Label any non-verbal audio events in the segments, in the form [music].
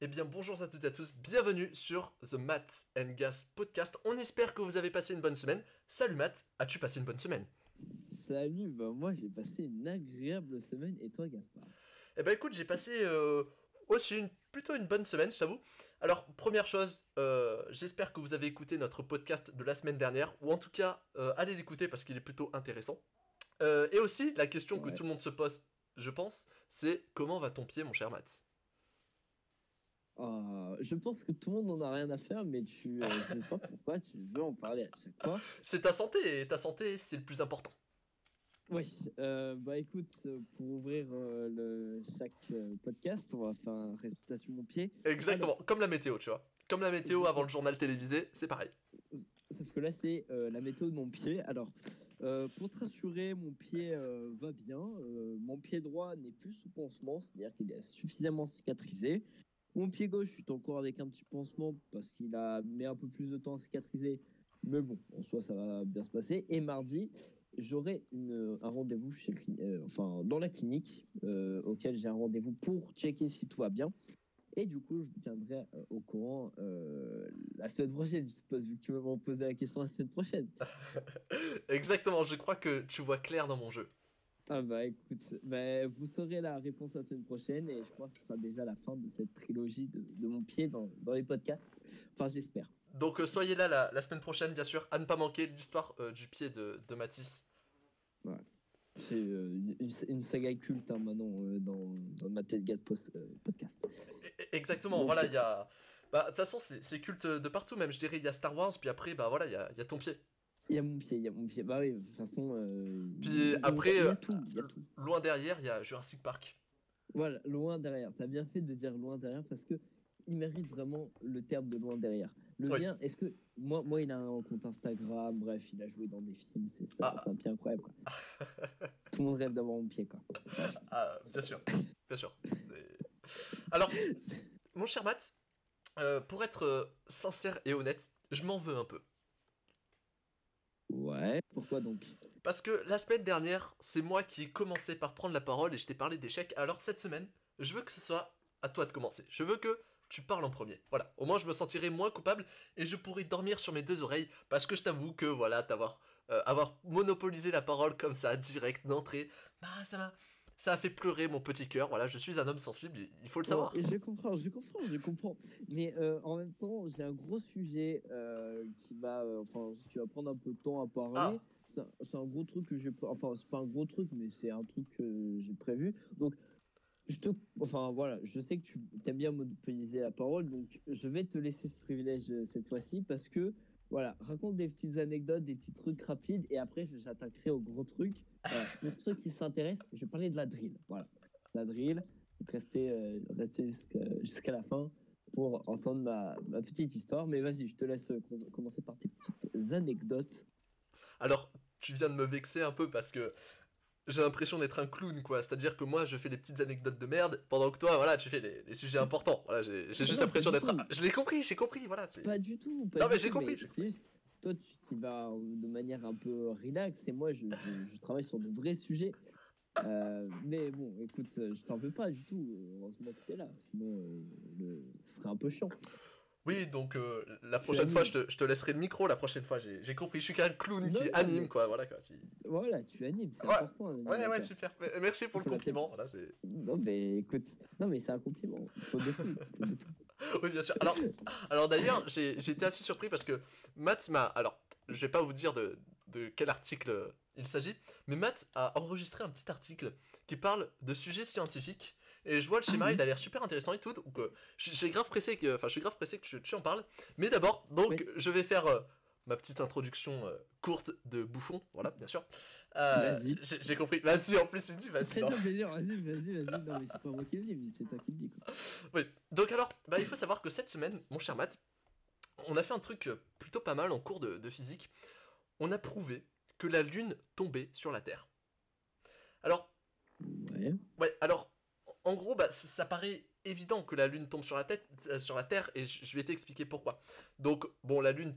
Eh bien bonjour à toutes et à tous, bienvenue sur The Matt and Gas Podcast. On espère que vous avez passé une bonne semaine. Salut Matt, as-tu passé une bonne semaine? Salut, bah moi j'ai passé une agréable semaine et toi Gaspard? Eh ben écoute, j'ai passé euh, aussi une, plutôt une bonne semaine, je t'avoue. Alors première chose, euh, j'espère que vous avez écouté notre podcast de la semaine dernière, ou en tout cas euh, allez l'écouter parce qu'il est plutôt intéressant. Et aussi la question que tout le monde se pose, je pense, c'est comment va ton pied mon cher Matt? Ah, Je pense que tout le monde n'en a rien à faire, mais tu, euh, je sais pas pourquoi tu veux en parler à chaque fois. C'est ta santé, et ta santé c'est le plus important. Oui, euh, bah écoute, euh, pour ouvrir euh, le, chaque euh, podcast, on va faire un résultat sur mon pied. Exactement, comme la météo, tu vois. Comme la météo avant le journal télévisé, c'est pareil. Sauf que là, c'est euh, la météo de mon pied. Alors, euh, pour te rassurer, mon pied euh, va bien. Euh, mon pied droit n'est plus sous pansement, c'est-à-dire qu'il est suffisamment cicatrisé. Mon pied gauche est encore avec un petit pansement parce qu'il a mis un peu plus de temps à cicatriser. Mais bon, en soi, ça va bien se passer. Et mardi, j'aurai un rendez-vous euh, enfin, dans la clinique euh, auquel j'ai un rendez-vous pour checker si tout va bien. Et du coup, je vous tiendrai euh, au courant la semaine prochaine, je suppose, vu que tu m'as posé la question la semaine prochaine. [laughs] Exactement, je crois que tu vois clair dans mon jeu. Ah bah écoute, bah, vous saurez la réponse la semaine prochaine et je crois que ce sera déjà la fin de cette trilogie de, de mon pied dans, dans les podcasts. Enfin, j'espère. Donc euh, soyez là la, la semaine prochaine, bien sûr, à ne pas manquer l'histoire euh, du pied de, de Matisse. C'est euh, une, saga culte hein, maintenant dans, dans ma tête gaz podcast. E- e- Exactement, Bon, voilà, il y a... Bah, de toute façon, c'est culte de partout, même, je dirais, il y a Star Wars, puis après, bah voilà, il y a, il y a ton pied. Il y a mon pied, il y a mon pied. Bah oui, de toute façon. euh, Puis a- après, il y a tout, il y a tout. Loin derrière, il y a Jurassic Park. Voilà, loin derrière. T'as bien fait de dire loin derrière parce que il mérite vraiment le terme de loin derrière. Le Oui. mien, est-ce que moi, moi, il a un compte Instagram, bref, il a joué dans des films, c'est ça, Ah. c'est un pied incroyable quoi. [laughs] Tout le monde rêve d'avoir mon pied quoi. Ah, bien sûr, bien sûr. Alors, [laughs] mon cher Matt, euh, pour être euh, sincère et honnête, je m'en veux un peu. Ouais. Pourquoi donc? Parce que la semaine dernière, c'est moi qui ai commencé par prendre la parole et je t'ai parlé d'échecs. Alors cette semaine, je veux que ce soit à toi de commencer. Je veux que tu parles en premier. Voilà. Au moins, je me sentirai moins coupable et je pourrai dormir sur mes deux oreilles parce que je t'avoue que voilà, t'avoir euh, avoir monopolisé la parole comme ça direct d'entrée, bah ça m'a ça a fait pleurer mon petit cœur. Voilà, je suis un homme sensible, il faut le savoir. Ouais, Je comprends, je comprends, je comprends. Mais euh, en même temps, j'ai un gros sujet euh, qui va, euh, enfin, qui va prendre un peu de temps à parler. Ah. C'est un, un gros truc que j'ai, enfin, c'est pas un gros truc, mais c'est un truc que j'ai prévu. Donc, je te, enfin voilà, je sais que tu aimes bien monopoliser la parole, donc je vais te laisser ce privilège cette fois-ci parce que voilà, raconte des petites anecdotes, des petits trucs rapides, et après j'attaquerai au gros truc. Pour ceux qui s'intéressent, je vais parler de la drill. Voilà, la drill. Donc restez, euh, jusqu'à la fin pour entendre ma, ma petite histoire. Mais vas-y, je te laisse euh, com- commencer par tes petites anecdotes. Alors, tu viens de me vexer un peu parce que j'ai l'impression d'être un clown, quoi. C'est-à-dire que moi, je fais les petites anecdotes de merde, pendant que toi, voilà, tu fais les, les sujets importants. Voilà, j'ai juste l'impression d'être. un- Je l'ai compris, j'ai compris, voilà. Pas du tout. Pas Non, du mais j'ai compris, C'est juste, toi, tu vas de manière un peu relax, et moi, je, je- je travaille sur de vrais sujets. Euh, mais bon, écoute, euh, je t'en veux pas du tout. Heureusement que t'es là, sinon euh, le... ce serait un peu chiant. Oui, donc euh, la prochaine fois, je te, je te laisserai le micro. La prochaine fois, j'ai compris. Je suis qu'un clown Non, qui non, anime, mais- quoi. Voilà, quoi. tu- Voilà, tu animes, c'est Ouais. important. Ouais, ouais, super. Merci pour le compliment. Non, mais écoute, non, mais c'est un compliment. Il faut de tout. il faut de tout. [laughs] Oui, bien sûr. Alors, alors d'ailleurs, j'ai j'ai été assez surpris parce que Matt m'a. Alors, je vais pas vous dire de, de quel article il s'agit, mais Matt a enregistré un petit article qui parle de sujets scientifiques. Et je vois le schéma, Ah il a l'air super intéressant et tout. Donc, euh, j'ai grave pressé que, enfin, je suis grave pressé que tu, tu en parles. Mais d'abord, donc, Oui. je vais faire euh, ma petite introduction euh, courte de bouffon. Voilà, bien sûr. Euh, Vas-y. J'ai compris. Vas-y, en plus, il dit, vas-y. vas-y, vas-y, vas-y. Non, mais c'est pas moi qui le dis, mais c'est toi qui le dis. Quoi. Oui. Donc alors, bah, il faut savoir que cette semaine, mon cher Matt, on a fait un truc plutôt pas mal en cours de, de physique. On a prouvé que la Lune tombait sur la Terre. Alors, Ouais. ouais, alors, en gros, bah, ça, ça paraît évident que la Lune tombe sur la, tête, euh, sur la Terre, et je je vais t'expliquer pourquoi. Donc, bon, la Lune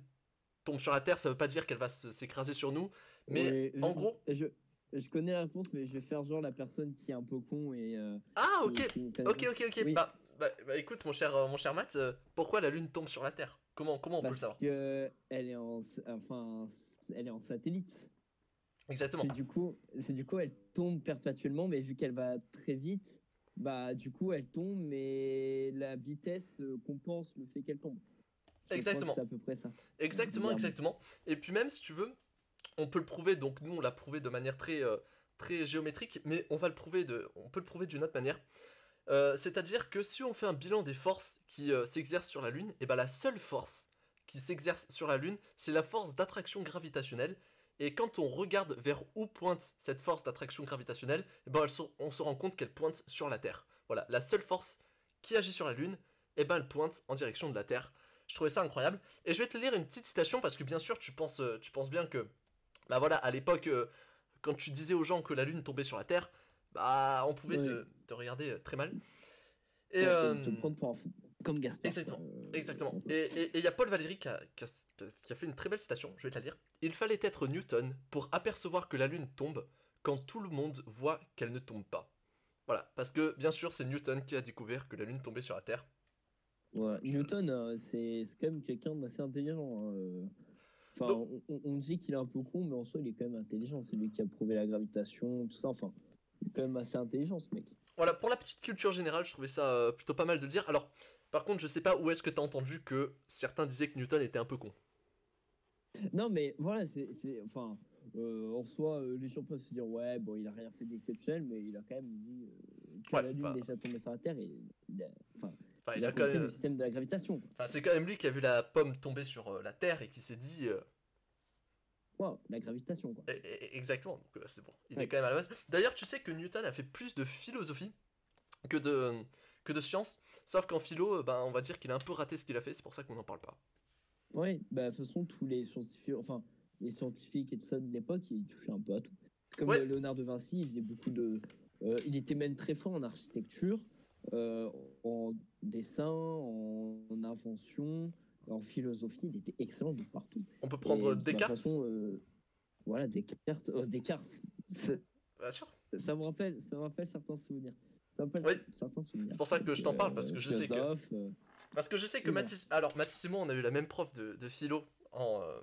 tombe sur la Terre, ça veut pas dire qu'elle va se- s'écraser sur nous, mais en je- gros... Je, je connais la réponse, mais je vais faire genre la personne qui est un peu con et. euh, Ah, ok, qui ok, ok, ok, Oui. bah, Bah, bah, écoute, mon cher, euh, mon cher Matt, euh, pourquoi la Lune tombe sur la Terre? Comment, comment on peut le Parce savoir? que elle est en, enfin, elle est en satellite. Exactement. C'est du coup, c'est du coup, elle tombe perpétuellement, mais vu qu'elle va très vite, bah du coup, elle tombe, mais la vitesse euh, compense le fait qu'elle tombe. Je Exactement. C'est à peu près ça. Exactement, exactement. Et puis même, si tu veux, on peut le prouver, donc nous, on l'a prouvé de manière très, euh, très géométrique, mais on va le prouver de, on peut le prouver d'une autre manière. Euh, C'est-à-dire que si on fait un bilan des forces qui euh, s'exercent sur la Lune, et ben la seule force qui s'exerce sur la Lune, c'est la force d'attraction gravitationnelle. Et quand on regarde vers où pointe cette force d'attraction gravitationnelle, eh ben on se rend compte qu'elle pointe sur la Terre. Voilà, la seule force qui agit sur la Lune, eh ben elle pointe en direction de la Terre. Je trouvais ça incroyable. Et je vais te lire une petite citation parce que bien sûr, tu penses, euh, tu penses bien que, bah voilà, à l'époque, euh, quand tu disais aux gens que la Lune tombait sur la Terre, bah on pouvait te, te regarder euh, très mal. Et Ouais, euh, te prendre pour un fou, comme Gaspard. exactement, euh, Exactement. Et il y a Paul Valéry qui a, qui a- qui a fait une très belle citation, je vais te la lire. Il fallait être Newton pour apercevoir que la Lune tombe quand tout le monde voit qu'elle ne tombe pas. Voilà, parce que bien sûr, c'est Newton qui a découvert que la Lune tombait sur la Terre. Ouais, Newton, euh, c'est quand même quelqu'un d'assez intelligent. hein, euh. Enfin, on, dit qu'il est un peu con, mais en soi, il est quand même intelligent. C'est lui qui a prouvé la gravitation, tout ça. Enfin, il est quand même assez intelligent, ce mec. Voilà, pour la petite culture générale, je trouvais ça euh, plutôt pas mal de le dire. Alors, par contre, je sais pas où est-ce que t'as entendu que certains disaient que Newton était un peu con. Non, mais voilà, c'est. Enfin, euh, en soi, euh, les gens peuvent se dire, ouais, bon, il a rien fait d'exceptionnel, mais il a quand même dit euh, que Ouais, la Lune bah. déjà tombée sur la Terre et enfin, Enfin, il il a a quand même... le système de la gravitation. enfin, c'est quand même lui qui a vu la pomme tomber sur euh, la Terre et qui s'est dit... euh, Wow, la gravitation, quoi. Eh, eh, Exactement, donc euh, c'est bon, il Ouais. est quand même à la base. D'ailleurs, tu sais que Newton a fait plus de philosophie que de, que de science, sauf qu'en philo, ben, on va dire qu'il a un peu raté ce qu'il a fait, c'est pour ça qu'on n'en parle pas. Oui, bah, de toute façon, tous les scientifiques, enfin, les scientifiques et tout ça de l'époque, ils touchaient un peu à tout. Comme Ouais. Léonard de Vinci, il faisait beaucoup de. euh, il était même très fort en architecture, euh, en dessin, en, en invention, en philosophie. Il était excellent de partout. On peut prendre Et, de Descartes, toute façon, euh, voilà, Descartes. Descartes. [laughs] Bien sûr. ça me rappelle, ça me rappelle certains souvenirs. Ça Oui. C'est pour ça que je t'en parle, parce que je sais que- euh, Parce que je sais que. Mathis... Alors, Mathis et moi, on a eu la même prof de, de philo en, euh,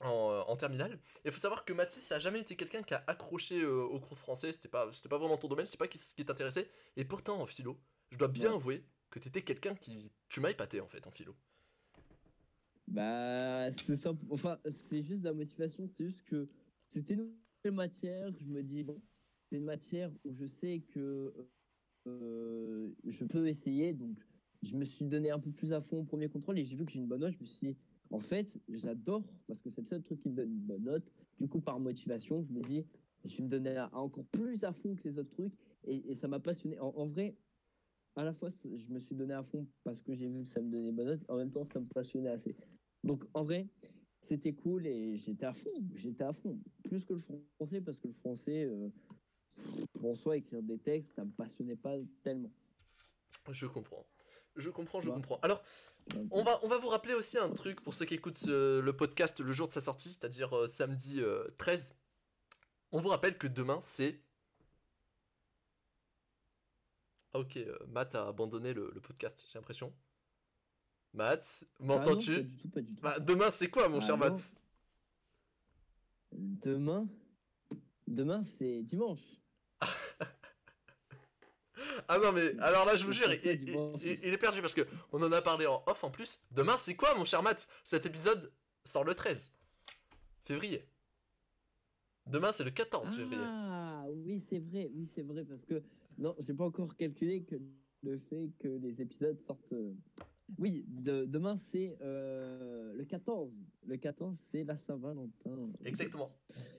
en, euh, en terminale. Et il faut savoir que Mathis a jamais été quelqu'un qui a accroché euh, au cours de français, c'était pas, c'était pas vraiment ton domaine, c'est pas ce qui t'intéressait. Et pourtant, en philo, je dois bien Ouais. avouer que t'étais quelqu'un qui... Tu m'as épaté, en fait, en philo. Bah, c'est simple. Enfin, c'est juste la motivation. C'est juste que c'était une matière. Je me dis, bon, c'est une matière où je sais que je peux essayer. Donc, je me suis donné un peu plus à fond au premier contrôle et j'ai vu que j'ai une bonne note. Je me suis dit, en fait, j'adore parce que c'est le seul truc qui me donne une bonne note. Du coup, par motivation, je me dis, je me donner à- à encore plus à fond que les autres trucs. Et, ça m'a passionné. En, vrai, à la fois, je me suis donné à fond parce que j'ai vu que ça me donnait une bonne note. En même temps, ça me passionnait assez. Donc, en vrai, c'était cool et j'étais à fond. J'étais à fond. Plus que le français parce que le français, euh, en soi, écrire des textes, ça me passionnait pas tellement. Je comprends. Je comprends, je comprends. Alors, Donc, On va, on va vous rappeler aussi un truc pour ceux qui écoutent euh, le podcast le jour de sa sortie, c'est-à-dire euh, samedi euh, 13. On vous rappelle que demain c'est. Ah ok, euh, Matt a abandonné le, le podcast, j'ai l'impression. Matt, ah m'entends-tu Pas du tout, pas du tout. Bah, Demain c'est quoi mon Ah cher non. Matt? Demain, demain c'est dimanche. Ah non mais alors là je vous jure, il, est perdu parce que on en a parlé en off en plus. Demain c'est quoi mon cher Matt? Cet épisode sort le 13 février. Demain c'est le 14 février. Ah oui, c'est vrai, oui, c'est vrai, parce que non, j'ai pas encore calculé que le fait que les épisodes sortent. Oui, de- demain c'est euh, le 14. Le 14, c'est la Saint-Valentin. Exactement.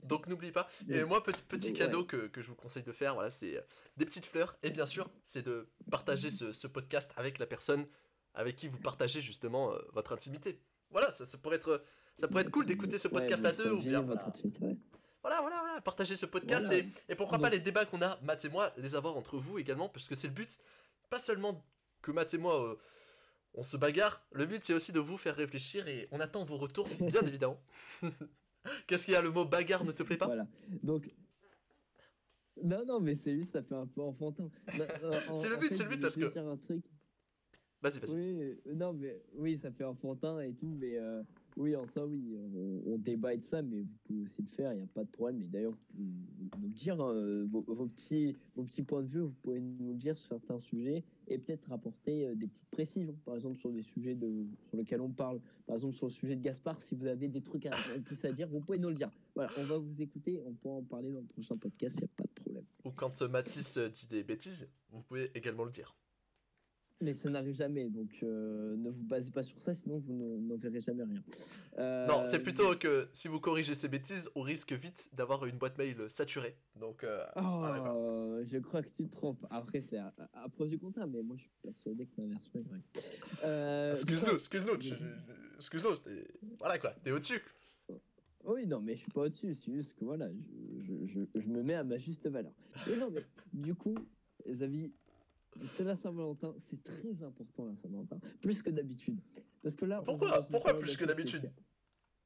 Donc n'oublie pas. Et moi, petit, petit Ouais. cadeau que, que je vous conseille de faire, voilà, c'est euh, des petites fleurs. Et bien sûr, c'est de partager ce, ce podcast avec la personne avec qui vous partagez justement euh, votre intimité. Voilà, ça, ça pourrait être, ça pourrait être cool d'écouter ce Ouais, podcast à deux ou bien votre voilà, intimité, ouais. voilà, voilà, voilà, partager ce podcast Voilà. et, et pourquoi pas les débats qu'on a, Matt et moi, les avoir entre vous également, parce que c'est le but, pas seulement que Matt et moi euh, on se bagarre, le but c'est aussi de vous faire réfléchir et on attend vos retours, bien [laughs] évidemment. Qu'est-ce qu'il y a, le mot bagarre ne te plaît pas? Voilà. Donc, Non, non, mais c'est juste, ça fait un peu enfantin. [laughs] Euh, en- C'est le but, c'est le but, parce que- dire un truc. Vas-y, vas-y. Oui, euh, non, mais oui, ça fait enfantin et tout, mais euh, oui, en soi, oui, on, on débat de ça, mais vous pouvez aussi le faire, il n'y a pas de problème. Et d'ailleurs, vous pouvez nous le dire, hein, vos, petits, vos petits points de vue, vous pouvez nous le dire sur certains sujets et peut-être apporter euh, des petites précisions, par exemple sur des sujets de, sur lesquels on parle. Par exemple, sur le sujet de Gaspard, si vous avez des trucs à, plus à dire, vous pouvez nous le dire. Voilà, on va vous écouter, on pourra en parler dans le prochain podcast, il n'y a pas de problème. Ou quand Mathis euh, dit des bêtises, vous pouvez également le dire. Mais ça n'arrive jamais, donc euh, ne vous basez pas sur ça, sinon vous ne- n'en verrez jamais rien. Euh, Non, c'est plutôt que si vous corrigez ces bêtises, on risque vite d'avoir une boîte mail saturée. Donc, euh, Oh, voilà, je crois que tu te trompes. Après, c'est à, à, à preuve du contraire, mais moi je suis persuadé que ma version est vraie. Excuse-nous, excuse-nous, excuse-nous, voilà quoi, t'es au-dessus. Oui, non, mais je suis pas au-dessus, c'est juste que voilà, je, je, je, je me mets à ma juste valeur. Mais non, mais du coup, les amis, c'est la Saint-Valentin, c'est très important la Saint-Valentin, plus que d'habitude. Parce que là, Pourquoi Pourquoi plus que d'habitude.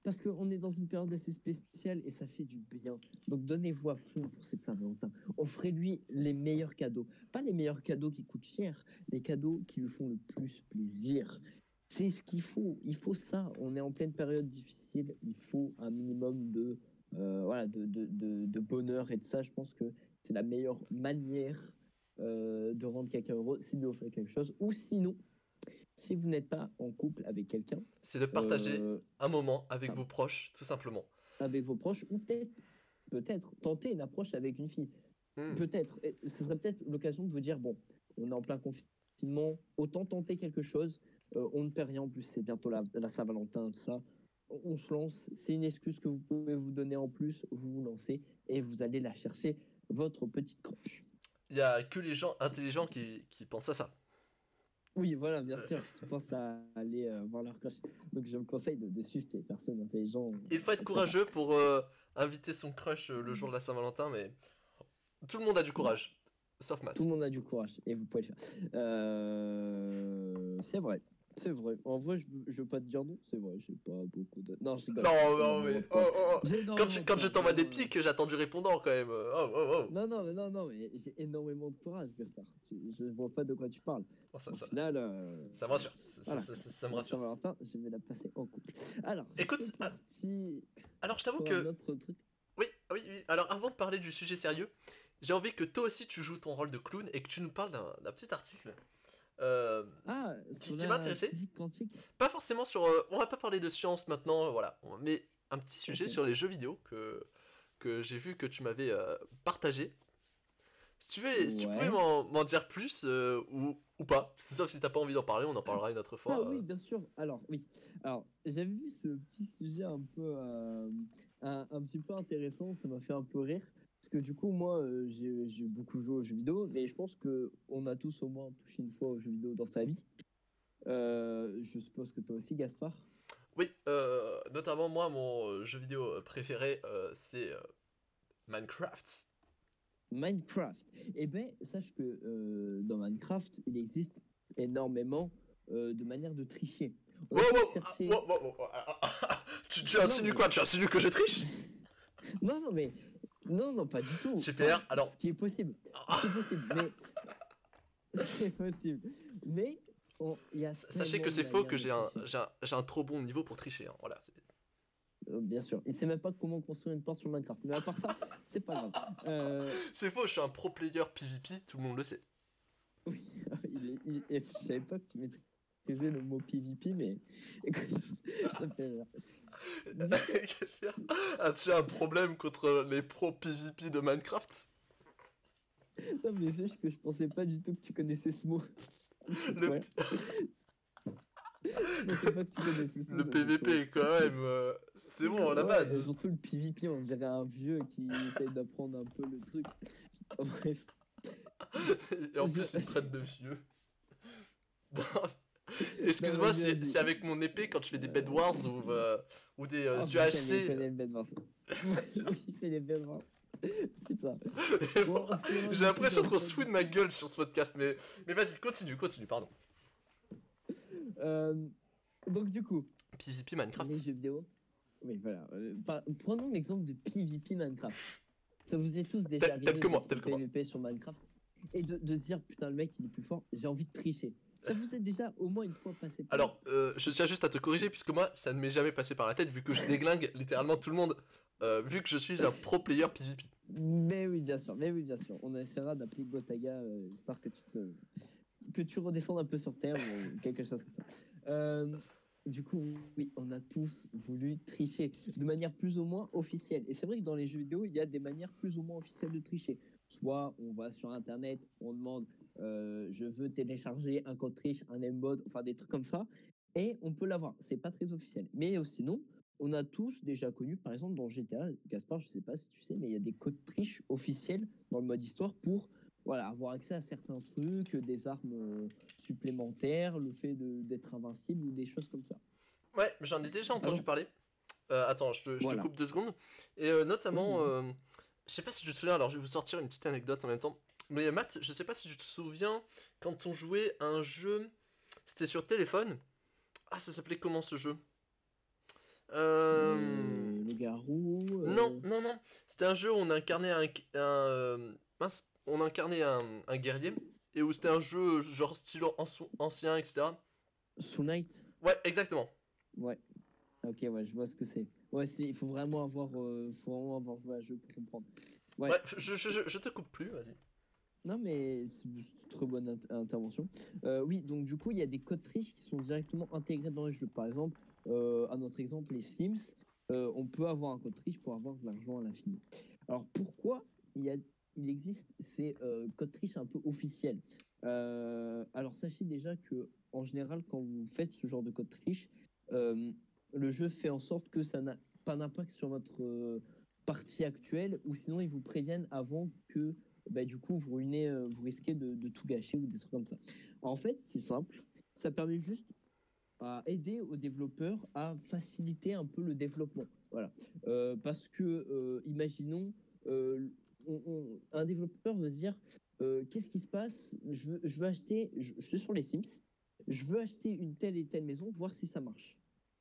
Parce qu'on est dans une période assez spéciale et ça fait du bien. Donc donnez-vous à fond pour cette Saint-Valentin. Offrez-lui les meilleurs cadeaux. Pas les meilleurs cadeaux qui coûtent cher, les cadeaux qui lui font le plus plaisir. C'est ce qu'il faut. Il faut ça. On est en pleine période difficile. Il faut un minimum de, euh, voilà, de, de, de, de bonheur et de ça. Je pense que c'est la meilleure manière euh, de rendre quelqu'un heureux, c'est de lui offrir quelque chose. Ou sinon, si vous n'êtes pas en couple avec quelqu'un, C'est de partager euh, un moment avec ah. vos proches, tout simplement. avec vos proches, ou peut-être, peut-être, tenter une approche avec une fille. Hmm. Peut-être. Ce serait peut-être l'occasion de vous dire bon, on est en plein confinement, autant tenter quelque chose. Euh, on ne perd rien, en plus, c'est bientôt la, la Saint-Valentin, tout ça. On, on se lance, c'est une excuse que vous pouvez vous donner en plus, vous vous lancez et vous allez la chercher, votre petite croche. Il y a que les gens intelligents qui, qui pensent à ça. Oui, voilà, bien sûr. Je pense à aller euh, voir leur crush. Donc, je me conseille de, de suivre ces personnes intelligentes. Il faut être courageux pour euh, inviter son crush euh, le jour de la Saint-Valentin, mais tout le monde a du courage, sauf Matt. Tout le monde a du courage et vous pouvez le faire. C'est vrai. C'est vrai. En vrai, je, je veux pas te dire non. C'est vrai. J'ai pas beaucoup de. Non, je. Non, mais oh, oh, oh. Quand je, quand je t'envoie des énormément. pics, j'attends du répondant quand même. Oh, oh, oh. Non, non, mais non, non, mais j'ai énormément de courage, Gaspard. Je vois pas de quoi tu parles. Oh, ça, Au ça, final, euh, ça me rassure. Ça, Voilà. ça- ça- ça me rassure. Saint-Valentin, je vais la passer en couple. Alors, Écoute, c'est ah, parti Alors, je t'avoue que. autre truc. Oui, oui, oui. Alors, avant de parler du sujet sérieux, j'ai envie que toi aussi tu joues ton rôle de clown et que tu nous parles d'un petit article. Euh, Ah, Qui- quantique. pas forcément sur. euh, on va pas parler de science maintenant, voilà. Mais un petit sujet sur les jeux vidéo que, que j'ai vu que tu m'avais euh, partagé. Si tu, veux, si tu pouvais m'en dire plus ou, ou pas, sauf si t'as pas envie d'en parler, on en parlera une autre fois. Ah euh. oui, bien sûr. Alors, oui. Alors, j'avais vu ce petit sujet un peu, euh, un, un petit peu intéressant. Ça m'a fait un peu rire. Parce que du coup, moi, euh, j'ai beaucoup joué aux jeux vidéo. Mais je pense qu'on a tous au moins touché une fois aux jeux vidéo dans sa vie. Euh, je suppose que toi aussi, Gaspard. Oui, euh, notamment moi, mon euh, jeu vidéo euh, préféré, euh, c'est euh, Minecraft. Minecraft. Eh bien, sache que euh, dans Minecraft, il existe énormément euh, de manières de tricher. Wow, wow, chercher- wow, tu, tu insinues mais- quoi? Tu insinues que je triche? [laughs] Non, non, mais. Non, non, pas du tout. Super, alors- Ce qui est possible. Ce qui est possible. Mais. [laughs] Ce qui est possible. Mais. on- il y a Sachez que c'est faux que j'ai un, un, un trop bon niveau pour tricher. hein, Voilà. Euh, bien sûr. Il sait même pas comment construire une porte sur Minecraft. Mais à part ça, [laughs] c'est pas grave. Euh, C'est faux, je suis un pro player PvP, tout le monde le sait. oui, [laughs] il est, il- je savais pas que tu maîtrisais le mot PVP, mais [laughs] ça me fait rire. As-tu un problème contre les pros PvP de Minecraft? Non, mais c'est juste que je pensais pas du tout que tu connaissais ce mot. Le. Je pensais pas que tu connaissais ce mot. le PvP, quand même, euh, c'est bon, à la base. surtout le PVP, on dirait un vieux qui essaye d'apprendre un peu le truc. Bref. Et en plus, il me traite de vieux. [laughs] Excuse-moi, c'est avec mon épée quand je fais des Bed Wars ou, euh, ou des euh, Oh, putain, mais Il UHC. connaît le Bedwars. [laughs] [laughs] il fait les. Putain. Bon, bon, bon, J'ai l'impression qu'on se fout de ma gueule sur ce podcast, mais, mais vas-y, continue, continue, pardon. Euh, donc, du coup, PvP Minecraft. les jeux vidéo. Oui, voilà. euh, par- prenons l'exemple de PVP Minecraft. Ça vous est tous déjà Tel- arrivé tel que moi, tel que moi. PVP sur Minecraft et de, de se dire putain le mec il est plus fort, j'ai envie de tricher. Ça vous est déjà au moins une fois passé par Alors, euh, je tiens juste à te corriger, puisque moi, ça ne m'est jamais passé par la tête, vu que je déglingue [laughs] littéralement tout le monde, euh, vu que je suis un pro player PvP. Mais oui, bien sûr, mais oui, bien sûr. On essaiera d'appeler Gotaga, euh, histoire que tu te... que tu redescendes un peu sur Terre ou quelque chose comme ça. Euh, du coup, oui, on a tous voulu tricher de manière plus ou moins officielle. Et c'est vrai que dans les jeux vidéo, il y a des manières plus ou moins officielles de tricher. Soit on va sur Internet, on demande euh, je veux télécharger un code triche, un M-mode, enfin des trucs comme ça, et on peut l'avoir. C'est pas très officiel. Mais sinon, on a tous déjà connu, par exemple dans GTA, Gaspard, je sais pas si tu sais, mais il y a des codes triches officiels dans le mode histoire pour voilà, avoir accès à certains trucs, des armes euh, supplémentaires, le fait d'être invincible ou des choses comme ça. Ouais, j'en ai déjà entendu Alors- parler. Euh, attends, je te, coupe deux secondes. Et euh, notamment, Oui, euh, je sais pas si tu te souviens, alors je vais vous sortir une petite anecdote en même temps. Mais Matt, je sais pas si tu te souviens, quand on jouait à un jeu, c'était sur téléphone. Ah, ça s'appelait comment ce jeu? Euh, Euh, le garou. euh, Non, non, non. C'était un jeu où on incarnait un, un euh, mince, on incarnait un, un guerrier et où c'était un jeu genre style anci- ancien, etc. Soul Knight? Ouais, exactement. Ouais. Ok, ouais, je vois ce que c'est. Ouais, c'est, il faut vraiment avoir, euh, faut vraiment avoir joué à un jeu pour comprendre. Ouais. Ouais, je, je, je, je te coupe plus, vas-y. Non, mais c'est une très bonne int- intervention. Euh, oui, donc du coup, il y a des codes triches qui sont directement intégrés dans les jeux. Par exemple, euh, à notre exemple, les Sims, euh, on peut avoir un code triche pour avoir de l'argent à l'infini. Alors pourquoi il, y a, il existe ces euh, codes triches un peu officiels Euh, Alors sachez déjà que en général, quand vous faites ce genre de code triche, euh, le jeu fait en sorte que ça n'a pas d'impact sur votre euh, partie actuelle, ou sinon ils vous préviennent avant que bah, du coup, vous ruinez, vous risquez de, tout gâcher ou des trucs comme ça. En fait, c'est simple. Ça permet juste à aider aux développeurs à faciliter un peu le développement. Voilà. Parce que, imaginons, un développeur veut se dire euh, qu'est-ce qui se passe? Je veux, acheter, je, je suis sur les Sims, je veux acheter une telle et telle maison, voir si ça marche.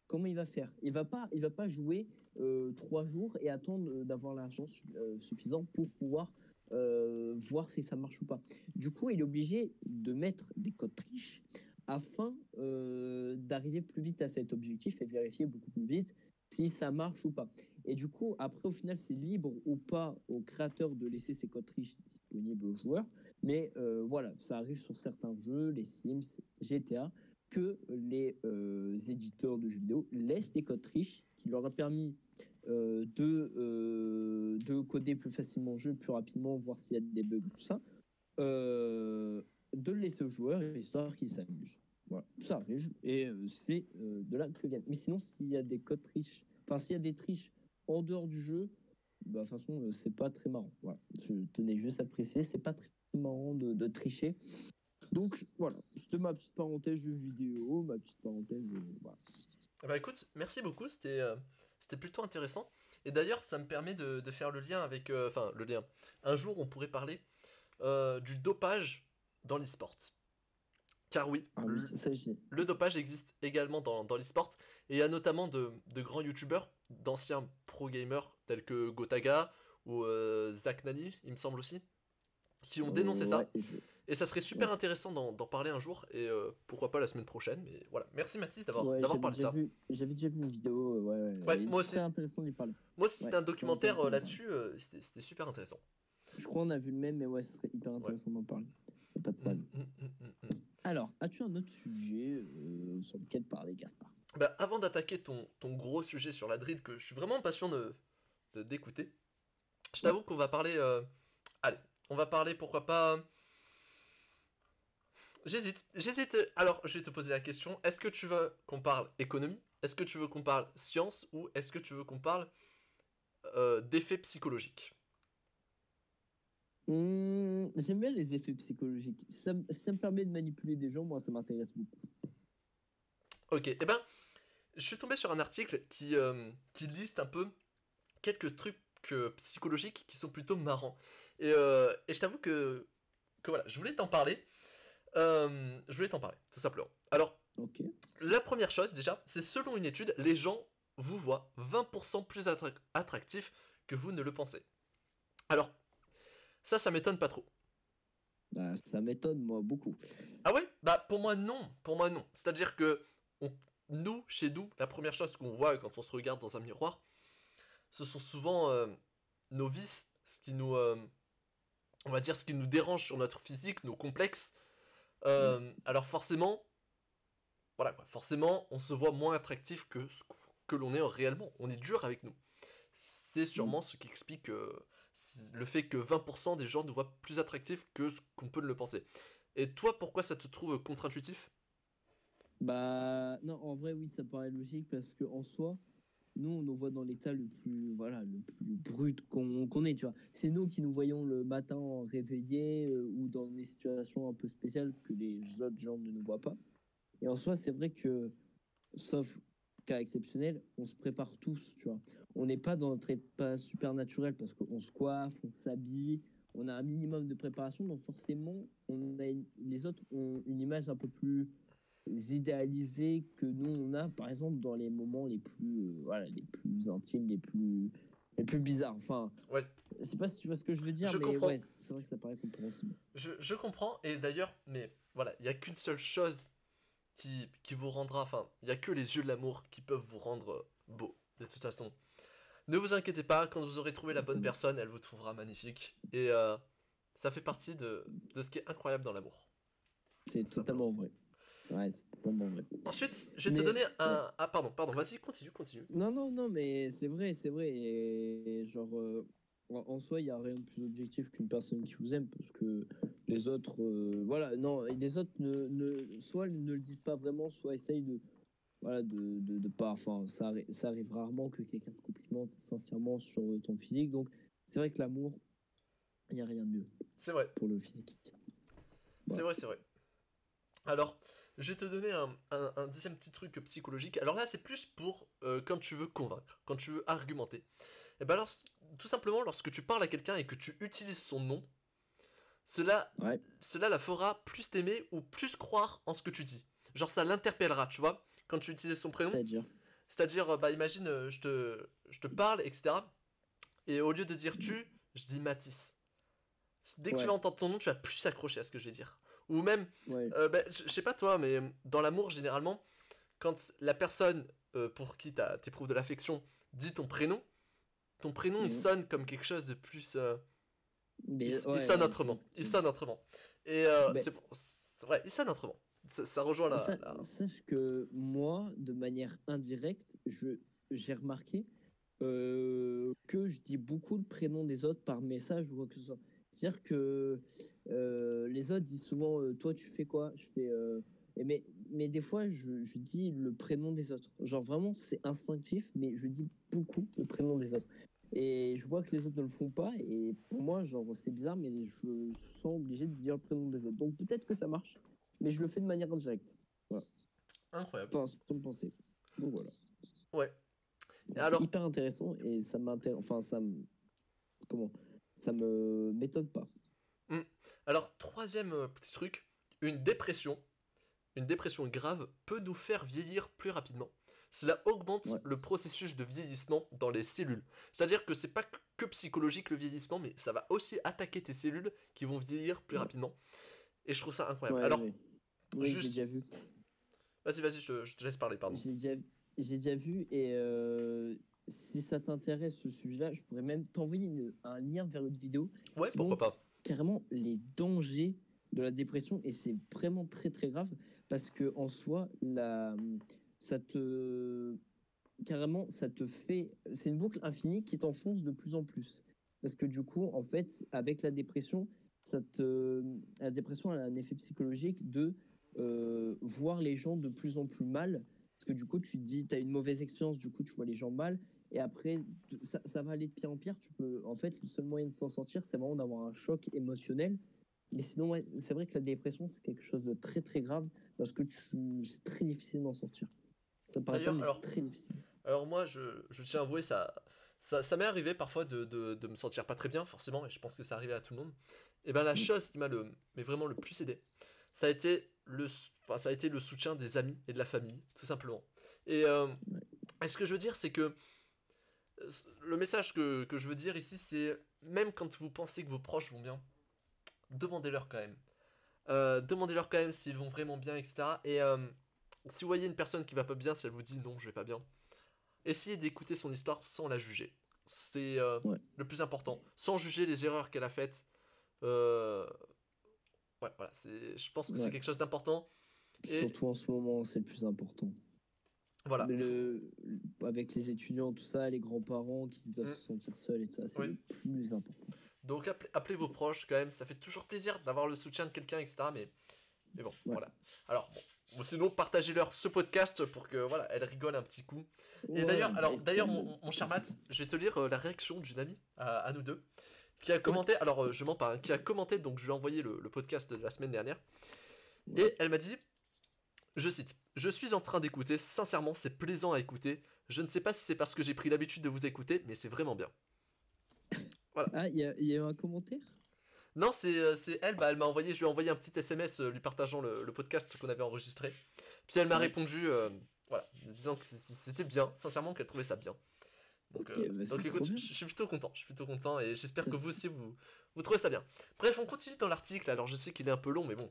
Comment il va faire? Il va pas, va pas jouer euh, trois jours et attendre euh, d'avoir l'argent su- suffisant pour pouvoir voir si ça marche ou pas. Du coup, il est obligé de mettre des codes triches afin d'arriver plus vite à cet objectif et vérifier beaucoup plus vite si ça marche ou pas. Et du coup, après, au final, c'est libre ou pas au créateur de laisser ses codes triches disponibles aux joueurs. Mais euh, voilà, ça arrive sur certains jeux, les Sims, GTA, que les euh, éditeurs de jeux vidéo laissent des codes triches qui leur a permis euh, de, de coder plus facilement le jeu, plus rapidement, voir s'il y a des bugs, tout ça, de le laisser aux joueurs, histoire qu'ils s'amusent. Voilà, ça arrive, et euh, c'est euh, de là que. Mais sinon, s'il y a des codes triches, enfin, s'il y a des triches en dehors du jeu, bah, de toute façon, euh, c'est pas très marrant. Voilà. Je tenais juste à préciser, c'est pas très marrant de, tricher. Donc voilà, c'était ma petite parenthèse jeu vidéo, ma petite parenthèse. voilà. Bah écoute, merci beaucoup, c'était euh, plutôt intéressant. Et d'ailleurs, ça me permet de, de faire le lien avec... Enfin, le lien. Un jour, on pourrait parler du dopage dans l'e-sport. Car oui, Ah le, oui, dopage existe également dans, dans l'e-sport. Et il y a notamment de, de grands youtubeurs, d'anciens pro-gamers tels que Gotaga ou euh, Zach Nani, il me semble aussi, qui ont dénoncé ça. Je- Et ça serait super intéressant d'en parler un jour. Et euh, pourquoi pas la semaine prochaine. Mais voilà, merci Mathis d'avoir ouais, parlé de ça. J'avais déjà vu une vidéo, euh, ouais, ouais. Ouais, et moi C'était aussi. intéressant d'y parler. Moi, si c'était un documentaire euh, là-dessus, euh, c'était super intéressant. Je crois qu'on a vu le même, mais ouais, ce serait hyper intéressant d'en parler. Pas de problème. Mm, mm, mm, mm. Alors, as-tu un autre sujet euh, sur lequel parler, Gaspard? Bah, avant d'attaquer ton, gros sujet sur la drill que je suis vraiment impatient de de- d'écouter, je t'avoue qu'on va parler. euh, Allez, on va parler pourquoi pas. J'hésite, j'hésite. Alors, je vais te poser la question est-ce que tu veux qu'on parle économie? Est-ce que tu veux qu'on parle science? Ou est-ce que tu veux qu'on parle euh, d'effets psychologiques? Hum, J'aime bien les effets psychologiques. Ça, ça me permet de manipuler des gens, moi, ça m'intéresse beaucoup. Ok, et ben, je suis tombé sur un article qui, euh, qui liste un peu quelques trucs euh, psychologiques qui sont plutôt marrants. Et, euh, et je t'avoue que, que voilà, je voulais t'en parler. Euh, je voulais t'en parler, tout simplement. Alors, la première chose déjà, c'est selon une étude, les gens vous voient 20% plus attra- attractif que vous ne le pensez. Alors, ça, ça m'étonne pas trop. Bah, ça m'étonne, moi, beaucoup. Ah ouais? Bah, pour moi, non. Pour moi, non. C'est-à-dire que on- nous, chez nous, la première chose qu'on voit quand on se regarde dans un miroir, ce sont souvent euh, nos vices, ce qui nous, euh, on va dire, ce qui nous dérange sur notre physique, nos complexes. Euh, Alors forcément, voilà quoi, forcément, on se voit moins attractif que ce qu- que l'on est réellement. On est dur avec nous. C'est sûrement ce qui explique euh, le fait que 20% des gens nous voient plus attractifs que ce qu'on peut le penser. Et toi, pourquoi ça te trouve contre-intuitif? Bah, non, en vrai, oui, ça paraît logique parce que en soi, nous, on nous voit dans l'état le plus, voilà, le plus brut qu'on qu'on est, tu vois. C'est nous qui nous voyons le matin réveillés euh, ou dans des situations un peu spéciales que les autres gens ne nous voient pas. Et en soi, c'est vrai que, sauf cas exceptionnel, on se prépare tous, tu vois. On n'est pas dans notre état super naturel parce qu'on se coiffe, on s'habille, on a un minimum de préparation, donc forcément, on a une- les autres ont une image un peu plus idéalisée que nous on a, par exemple, dans les moments les plus, euh, voilà, les plus intimes, les plus, les plus bizarres. Enfin, Ouais. je sais pas si tu vois ce que je veux dire, Je mais ouais, c'est vrai que ça paraît compréhensible. Je, je comprends, et d'ailleurs, mais voilà, il n'y a qu'une seule chose qui, qui vous rendra, enfin, il n'y a que les yeux de l'amour qui peuvent vous rendre euh, beau, de toute façon. Ne vous inquiétez pas, quand vous aurez trouvé la bonne personne, elle vous trouvera magnifique. Et euh, ça fait partie de, de ce qui est incroyable dans l'amour. C'est totalement vrai. Ouais, c'est totalement vrai. Ensuite, je vais te donner un... Ah pardon, pardon, vas-y, continue, continue. Non, non, non, mais c'est vrai, c'est vrai. Et genre, euh, en soi, il n'y a rien de plus objectif qu'une personne qui vous aime, parce que les autres, euh, voilà, non, et les autres ne, ne, soit ne le disent pas vraiment, soit essayent de, voilà, de, de, de pas, enfin, ça, ça arrive rarement que quelqu'un te complimente sincèrement sur ton physique. Donc, c'est vrai que l'amour, il n'y a rien de mieux C'est vrai, pour le physique. c'est vrai, c'est vrai. Alors, je vais te donner un, un- un deuxième petit truc psychologique. Alors là, c'est plus pour euh, quand tu veux convaincre, quand tu veux argumenter. Et ben alors, tout simplement, lorsque tu parles à quelqu'un et que tu utilises son nom, cela, Ouais. cela la fera plus t'aimer ou plus croire en ce que tu dis. Genre, ça l'interpellera, tu vois, quand tu utilises son prénom. C'est-à-dire, C'est-à-dire, euh, bah, imagine, euh, je te, je te parle, etc. Et au lieu de dire tu, je dis Matisse. Dès que tu Ouais. vas entendre ton nom, tu vas plus s'accrocher à ce que je vais dire. Ou même, ouais, euh, bah, je sais pas toi, mais dans l'amour, généralement, quand la personne euh, pour qui t'éprouves de l'affection dit ton prénom, ton prénom il Mhm. sonne comme quelque chose de plus. euh, mais il, sonne autrement. Il sonne autrement. Et euh, Mais- c'est ouais, il sonne autrement. Ça, ça rejoint la. Sa- la- Sache que moi, de manière indirecte, je j'ai remarqué euh, que je dis beaucoup le prénom des autres par message ou quoi que ce soit. C'est-à-dire que euh, les autres disent souvent Toi, tu fais quoi? Je fais. mais, mais des fois, je, je dis le prénom des autres. Genre vraiment, c'est instinctif, mais je dis beaucoup le prénom des autres. Et je vois que les autres ne le font pas. Et pour moi, genre, c'est bizarre, mais je, je me sens obligé de dire le prénom des autres. Donc peut-être que ça marche, mais je le fais de manière indirecte. Incroyable. Enfin, sans penser. Donc voilà. Ouais. C'est alors- hyper intéressant et ça m'intéresse. Enfin, ça me. Comment Ça me m'étonne pas. Alors, troisième euh, petit truc, une dépression, une dépression grave peut nous faire vieillir plus rapidement. Cela augmente Ouais. le processus de vieillissement dans les cellules. C'est-à-dire que c'est pas que psychologique le vieillissement, mais ça va aussi attaquer tes cellules qui vont vieillir plus Ouais. rapidement. Et je trouve ça incroyable. Ouais, Alors, ouais. Oui, juste- j'ai déjà vu. vas-y, vas-y, je, je te laisse parler, pardon. J'ai déjà, vu et euh, si ça t'intéresse ce sujet-là, je pourrais même t'envoyer un lien vers une vidéo Ouais, pourquoi pas. carrément les dangers de la dépression et c'est vraiment très très grave parce que en soi la ça te carrément ça te fait c'est une boucle infinie qui t'enfonce de plus en plus. Parce que du coup en fait avec la dépression la dépression a un effet psychologique de euh, voir les gens de plus en plus mal. Parce que du coup tu te dis tu as une mauvaise expérience du coup tu vois les gens mal. Et après ça, va aller de pire en pire. Tu peux en fait le seul moyen de s'en sortir c'est vraiment d'avoir un choc émotionnel. Mais sinon c'est vrai que la dépression c'est quelque chose de très très grave. Parce que tu c'est très difficile d'en sortir ça me paraît pas D'ailleurs, mais alors- c'est très difficile Alors moi, je, je tiens à avouer, ça, ça, ça m'est arrivé parfois de, de, de me sentir pas très bien, forcément, et je pense que ça arrivait à tout le monde. Et ben la chose qui m'a le, mais vraiment le plus aidé, ça a été le, enfin, ça a été le soutien des amis et de la famille, tout simplement. Et, euh, et ce que je veux dire, c'est que le message que, que je veux dire ici, c'est même quand vous pensez que vos proches vont bien, demandez-leur quand même. Euh, demandez-leur quand même s'ils vont vraiment bien, etc. Et euh, si vous voyez une personne qui va pas bien, si elle vous dit non, je vais pas bien, essayez d'écouter son histoire sans la juger. C'est euh, Ouais. le plus important. Sans juger les erreurs qu'elle a faites. Euh, Ouais, voilà. Je pense que c'est quelque chose d'important. Et- Surtout en ce moment, c'est le plus important. Voilà. Le, avec les étudiants, tout ça, les grands-parents qui doivent Mm. se sentir seuls et tout ça, c'est Oui. le plus important. Donc appelez, appelez vos proches quand même, ça fait toujours plaisir d'avoir le soutien de quelqu'un, etc. Mais, mais bon, Ouais. voilà. Alors bon. Bon, sinon, partagez-leur ce podcast pour que voilà, elle rigole un petit coup. Et Ouais, d'ailleurs, alors d'ailleurs, mon, mon cher Matt, je vais te lire euh, la réaction d'une amie à, à nous deux, qui a commenté. Alors, euh, je mens pas, hein, qui a commenté. Donc, je lui ai envoyé le, le podcast de la semaine dernière, et elle m'a dit, je cite, je suis en train d'écouter. Sincèrement, c'est plaisant à écouter. Je ne sais pas si c'est parce que j'ai pris l'habitude de vous écouter, mais c'est vraiment bien. Ah, il y, y a eu un commentaire? Non, c'est euh, c'est elle, bah, elle m'a envoyé, je lui ai envoyé un petit SMS euh, lui partageant le, le podcast qu'on avait enregistré. Puis elle m'a répondu, euh, voilà, disant que c'était bien, sincèrement qu'elle trouvait ça bien. Donc, euh, bah, donc écoute, je je suis plutôt content, je suis plutôt content et j'espère que vous aussi vous, vous trouvez ça bien. Bref, on continue dans l'article, alors je sais qu'il est un peu long, mais bon,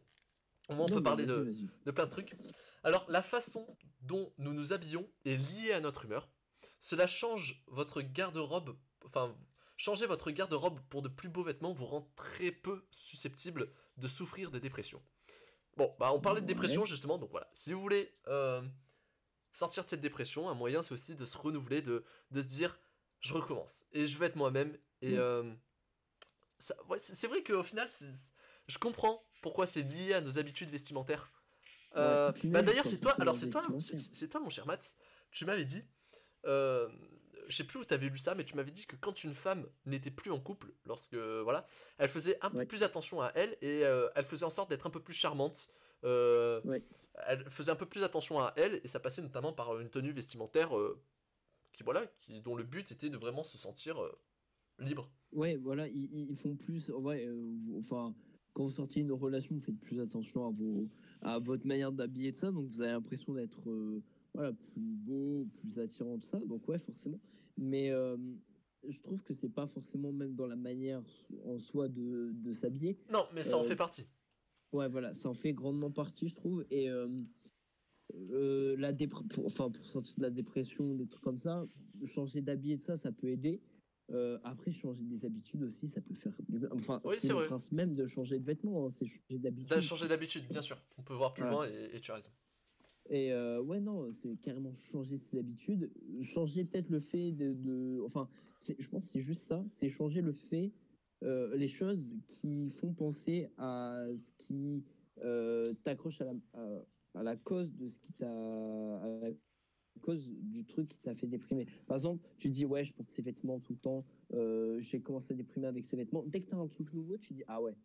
au moins on Non, peut parler de, de plein de trucs. Alors, la façon dont nous nous habillons est liée à notre humeur. Cela change votre garde-robe, enfin, changer votre garde-robe pour de plus beaux vêtements vous rend très peu susceptible de souffrir de dépression. Bon, bah, on parlait de dépression justement, donc voilà. Si vous voulez euh, sortir de cette dépression, un moyen c'est aussi de se renouveler, de, de se dire, je recommence et je vais être moi-même. Et Ouais. euh, ouais, c'est vrai qu'au final, je comprends pourquoi c'est lié à nos habitudes vestimentaires. Euh, bah d'ailleurs c'est toi, alors c'est toi, c'est toi mon cher Matt, tu m'avais dit, euh, je sais plus où t'avais lu ça, mais tu m'avais dit que quand une femme n'était plus en couple, lorsque voilà, elle faisait un peu plus attention à elle et euh, elle faisait en sorte d'être un peu plus charmante. euh, Ouais. Elle faisait un peu plus attention à elle et ça passait notamment par une tenue vestimentaire euh, qui voilà, qui dont le but était de vraiment se sentir euh, libre. Ouais, voilà, ils, font plus. Ouais, euh, vous- enfin, quand vous sortez une relation, vous faites plus attention à, vos, à votre manière d'habiller et tout ça, donc vous avez l'impression d'être euh, voilà, plus beau, plus attirant, tout ça. Donc, ouais, forcément. Mais euh, je trouve que c'est pas forcément même dans la manière en soi de, de s'habiller. Non, mais ça en Euh, fait partie. Ouais, voilà, ça en fait grandement partie, je trouve. Et euh, la dépr- pour, enfin, pour sortir de la dépression, des trucs comme ça, changer d'habiller, ça, ça peut aider. Euh, après, changer des habitudes aussi, ça peut faire du bien. Enfin, Oui, c'est vrai. le principe même de changer de vêtements, hein, c'est changer d'habitude. T'as changé d'habitude, bien sûr. On peut voir plus Voilà. loin et, et tu as raison. Et euh, ouais, non, c'est carrément changer ses habitudes. Changer peut-être le fait de. enfin, je pense que c'est juste ça. C'est changer le fait, euh, les choses qui font penser à ce qui euh, t'accroche à la, cause de ce qui t'a. à la cause du truc qui t'a fait déprimer. Par exemple, tu dis, ouais, je porte ces vêtements tout le temps. J'ai commencé à déprimer avec ces vêtements. Dès que t'as un truc nouveau, tu dis, ah ouais,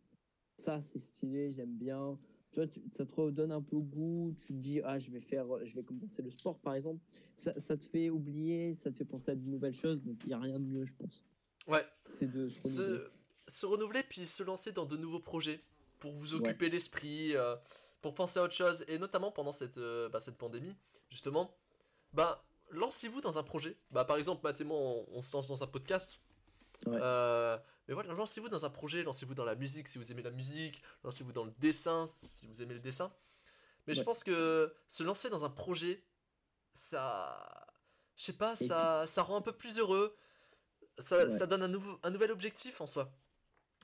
ça c'est stylé, j'aime bien tu vois, tu- ça te redonne un peu goût, tu te dis, ah, je vais faire, je vais commencer le sport, par exemple. Ça, ça te fait oublier, ça te fait penser à de nouvelles choses, donc il n'y a rien de mieux, je pense. Ouais, C'est de se renouveler. se, se renouveler puis se lancer dans de nouveaux projets pour vous occuper l'esprit, euh, pour penser à autre chose, et notamment pendant cette, euh, bah, cette pandémie, justement, bah, lancez-vous dans un projet. Bah, par exemple, Matt et moi, on, on se lance dans un podcast. Ouais. Euh, mais voilà, lancez-vous dans un projet, lancez-vous dans la musique si vous aimez la musique, lancez-vous dans le dessin si vous aimez le dessin. Mais je pense que se lancer dans un projet, ça. Je sais pas, ça, ça rend un peu plus heureux. Ça, Ouais. ça donne un, nouveau, un nouvel objectif en soi.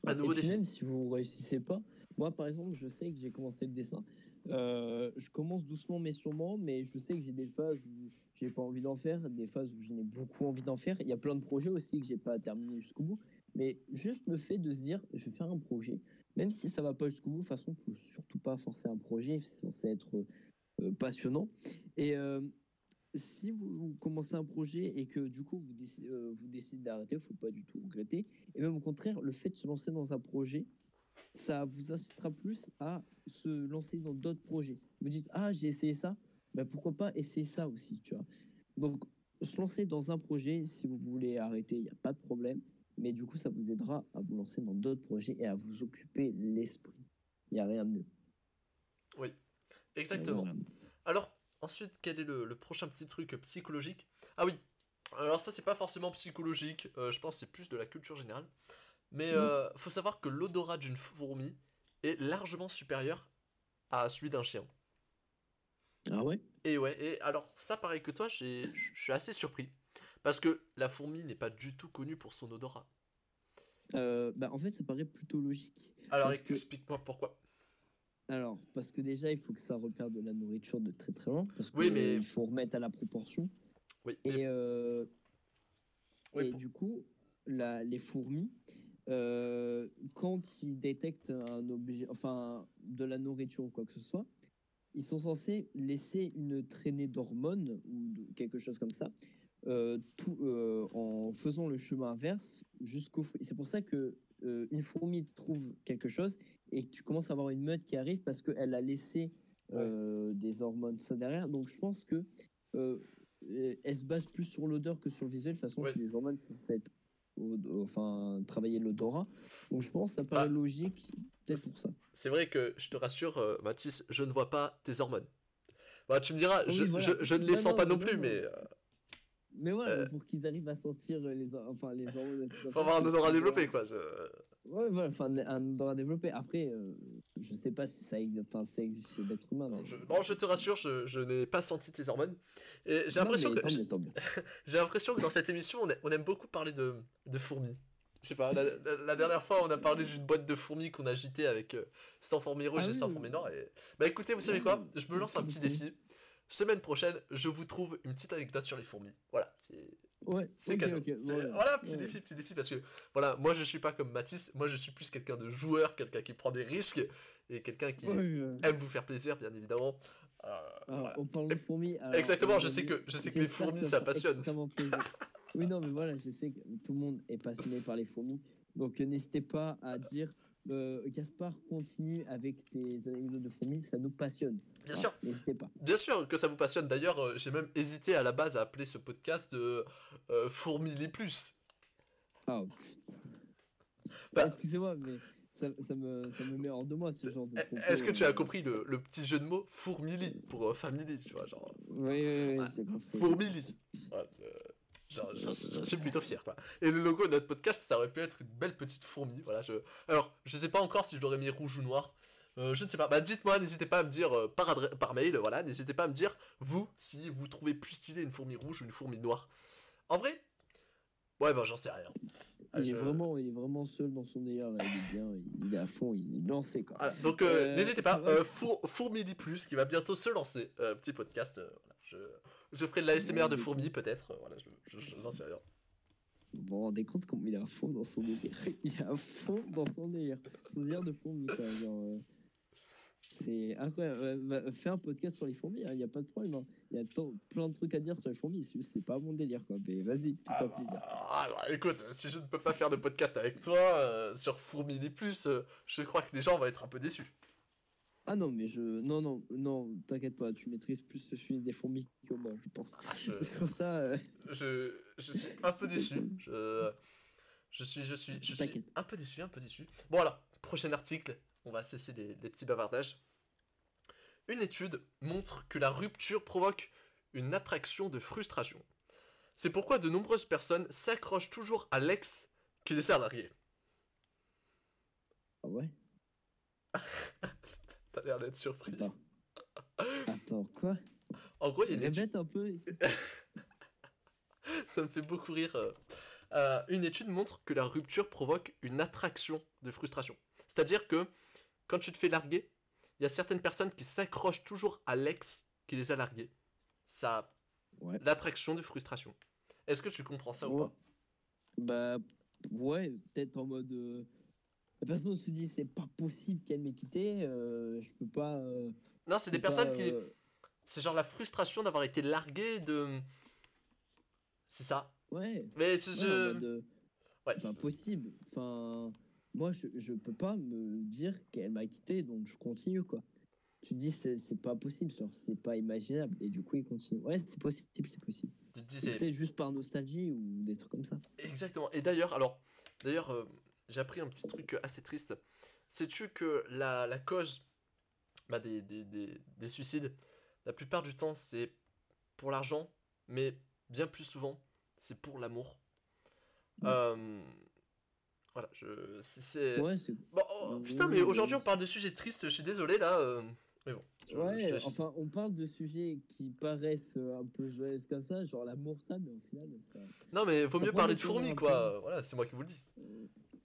Un nouveau défi. même si vous réussissez pas, moi par exemple, je sais que j'ai commencé le dessin. Euh, je commence doucement mais sûrement, mais je sais que j'ai des phases où j'ai pas envie d'en faire, des phases où j'en ai beaucoup envie d'en faire. Il y a plein de projets aussi que j'ai pas terminé jusqu'au bout. Mais juste le fait de se dire, je vais faire un projet, même si ça va pas jusqu'au bout, de toute façon, faut surtout pas forcer un projet, c'est censé être euh, passionnant. Et euh, si vous commencez un projet et que du coup vous décidez, euh, vous décidez d'arrêter, faut pas du tout regretter. Et même au contraire, le fait de se lancer dans un projet, ça vous incitera plus à se lancer dans d'autres projets. Vous dites ah j'ai essayé ça, ben pourquoi pas essayer ça aussi, tu vois. Donc se lancer dans un projet, si vous voulez arrêter, il n'y a pas de problème. Mais du coup, ça vous aidera à vous lancer dans d'autres projets et à vous occuper l'esprit. Il n'y a rien de mieux. Oui, exactement. Alors, ensuite, quel est le, le prochain petit truc psychologique? Ah oui, alors ça, c'est pas forcément psychologique, euh, je pense que c'est plus de la culture générale. Mais Ouais. euh, faut savoir que l'odorat d'une fourmi est largement supérieur à celui d'un chien. Ah ouais? Et ouais, et alors ça pareil que toi, je suis assez surpris. Parce que la fourmi n'est pas du tout connue pour son odorat. Euh, bah, En fait, ça paraît plutôt logique. Alors que- explique-moi pourquoi. Alors, parce que déjà, il faut que ça repère de la nourriture de très très loin. Parce Oui, que, mais- il faut remettre à la proportion. Oui, mais- Et, euh, Oui, et pour- du coup, la, les fourmis, euh, quand ils détectent un objet, enfin de la nourriture ou quoi que ce soit, ils sont censés laisser une traînée d'hormones ou de- quelque chose comme ça, euh, tout, euh, en faisant le chemin inverse jusqu'au. C'est pour ça que euh, une fourmi trouve quelque chose et tu commences à avoir une meute qui arrive parce qu'elle a laissé des hormones ça derrière. Donc je pense que elle se base plus sur l'odeur que sur le visuel. De toute façon, Ouais. c'est des hormones, ça être enfin travailler l'odorat. Donc je pense que ça paraît Ah. logique, peut-être pour ça. C'est vrai que je te rassure, Mathis, je ne vois pas tes hormones. Bah, tu me diras, Oui, je, voilà. je- je ne les Non, sens non, pas non non, plus, mais Mais voilà, Euh. pour qu'ils arrivent à sentir les, hor- enfin, les hormones. [laughs] faut avoir un odorat développé, quoi. je- Ouais, voilà, enfin, un odorat développé. Après, euh, je sais pas si ça, ex- enfin, ça existe chez l'être humain. Je, non, je te rassure, je, je n'ai pas senti tes hormones. Et j'ai l'impression que [laughs] j'ai l'impression que dans cette émission, on, a- on aime beaucoup parler de, de fourmis. Je sais pas, la, la- la dernière fois, on a parlé d'une boîte de fourmis qu'on agitait avec euh, 100 fourmis rouges Ah et 100 oui. fourmis noires. Et... Bah écoutez, vous savez Ouais, quoi Je me lance un petit défi. Semaine prochaine, je vous trouve une petite anecdote sur les fourmis. Voilà, c'est Ouais, c'est ok, cadeau. ok, C'est- voilà. Voilà, petit Ouais. défi, petit défi, parce que voilà, moi je suis pas comme Mathis, moi je suis plus quelqu'un de joueur, quelqu'un qui prend des risques et quelqu'un qui Ouais, aime vous faire plaisir, bien évidemment. Euh, Alors, voilà. on parle de fourmis. alors, Exactement, je sais que je sais que les fourmis ça passionne. Oui, non, mais voilà, je sais que tout le monde est passionné par les fourmis. Donc, n'hésitez pas à dire euh, Gaspard, continue avec tes anecdotes de fourmis, ça nous passionne. Bien sûr, N'hésitez pas. bien sûr que ça vous passionne. D'ailleurs, euh, j'ai même hésité à la base à appeler ce podcast euh, euh, Fourmili Plus. Ah, putain. Bah- Excusez-moi, mais ça, ça me, ça me met hors de moi ce genre de propos. Est-ce que tu as compris le, le petit jeu de mots Fourmili pour euh, family, tu vois, genre Oui, oui, oui, j'ai compris. Fourmili. Voilà, euh, J'en suis plutôt fier, quoi. Et le logo de notre podcast, ça aurait pu être une belle petite fourmi, voilà. Je... Alors, je sais pas encore si je l'aurais mis rouge ou noir. Euh, je ne sais pas. Bah, dites-moi, n'hésitez pas à me dire euh, par, mail, voilà. N'hésitez pas à me dire, vous, si vous trouvez plus stylé une fourmi rouge ou une fourmi noire. En vrai, ouais, bah, j'en sais rien. Ah, Il, est je- vraiment, il est vraiment seul dans son délire, là. il est bien, il, est à fond, il est lancé quoi. Donc, euh, Euh, n'hésitez pas. Euh, Four- Fourmili Plus, qui va bientôt se lancer. Euh, petit podcast. euh, voilà. je, je ferai de la SMR de fourmis, peut-être. Voilà, je, n'en sais rien. Vous vous rendez compte comment il est à fond dans son délire [laughs] Il est à fond dans son délire. Son délire de fourmis, quoi. Euh, c'est incroyable. Bah, fais un podcast sur les fourmis, il n'y a pas de problème. hein. Il y a tant- plein de trucs à dire sur les fourmis, c'est juste c'est pas mon délire, quoi. Mais vas-y, Ah, fais-toi bah, plaisir. ah, bah, écoute, si je ne peux pas faire de podcast avec toi euh, sur Fourmili Plus, euh, je crois que les gens vont être un peu déçus. Ah non, mais je. Non, non, non, t'inquiète pas, tu maîtrises plus celui des fourmis que moi, je pense. Ah, je, C'est pour ça. euh, je, je suis un peu déçu. Je, je suis, je suis, je suis T'inquiète. un peu déçu, un peu déçu. Bon alors, prochain article, on va cesser les, les petits bavardages. Une étude montre que la rupture provoque une attraction de frustration. C'est pourquoi de nombreuses personnes s'accrochent toujours à l'ex qui les a largués. Ah ouais? [laughs] T'as l'air d'être surpris. Attends. Attends, quoi? En gros, il y a une étude Répète un peu. [laughs] Ça me fait beaucoup rire. euh. Euh, une étude montre que la rupture provoque une attraction de frustration. C'est-à-dire que quand tu te fais larguer, il y a certaines personnes qui s'accrochent toujours à l'ex qui les a largués. Ça Ouais. l'attraction de frustration. Est-ce que tu comprends ça ou pas? Bah, ouais, peut-être en mode. euh, La personne se dit, c'est pas possible qu'elle m'ait quitté, euh, je peux pas. euh, Non, c'est des personnes qui. euh, C'est genre la frustration d'avoir été largué de. C'est ça. Ouais, Mais c'est- ouais, c'est pas possible. Enfin, moi, je, je peux pas me dire qu'elle m'a quitté, donc je continue, quoi. Tu dis, c'est pas possible, genre, c'est pas imaginable, et du coup, il continue. Ouais, c'est possible, c'est possible. Tu te dis, C'est c'est- Peut-être juste par nostalgie ou des trucs comme ça. Exactement. Et d'ailleurs, alors, d'ailleurs, euh, j'ai appris un petit truc assez triste. Sais-tu que la, la cause bah, des, des, des, des suicides, la plupart du temps, c'est pour l'argent, mais bien plus souvent, c'est pour l'amour. Mm. Euh, Voilà, je. c'est-. Ouais. Bon, oh, putain, mais aujourd'hui on parle de sujets tristes, je suis désolé là. euh, Mais bon. Ouais, enfin, on parle de sujets qui paraissent euh, un peu joyeux comme ça, genre l'amour, ça, mais au final, ça. Non, mais vaut mieux parler le de fourmis quoi. Voilà, c'est moi qui vous le dis.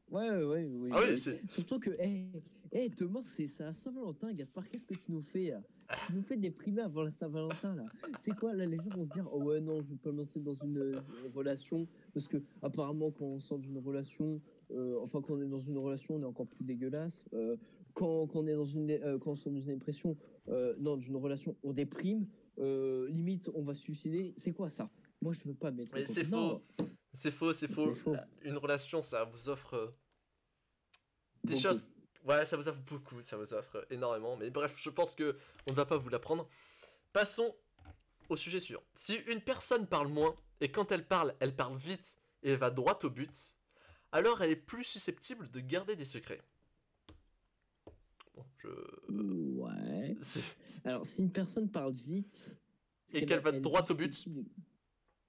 Ouais, ouais, ouais. Ah. Surtout que, hé, hey, demain, c'est ça, Saint-Valentin, Gaspard, qu'est-ce que tu nous fais Tu nous fais déprimer avant la Saint-Valentin, là. C'est quoi, là, les gens vont se dire, oh ouais, non, je vais pas me lancer dans une euh, relation, parce que, apparemment, quand on sort d'une relation, euh, enfin, quand on est dans une relation, on est encore plus dégueulasse. Euh, quand, quand on est dans une, euh, quand on sort d'une dépression, non, d'une relation, on déprime, limite, on va se suicider. C'est quoi ça? Moi, je veux pas mettre. Mais c'est Non, C'est faux, c'est faux. Une relation, ça vous offre euh, des beaucoup. choses. Ouais, ça vous offre beaucoup, ça vous offre énormément. Mais bref, je pense que on ne va pas vous l'apprendre. Passons au sujet suivant. Si une personne parle moins et quand elle parle, elle parle vite et va droit au but, alors elle est plus susceptible de garder des secrets. Bon, je. Ouais. [laughs] Alors, si une personne parle vite. Et qu'elle va elle droit au but.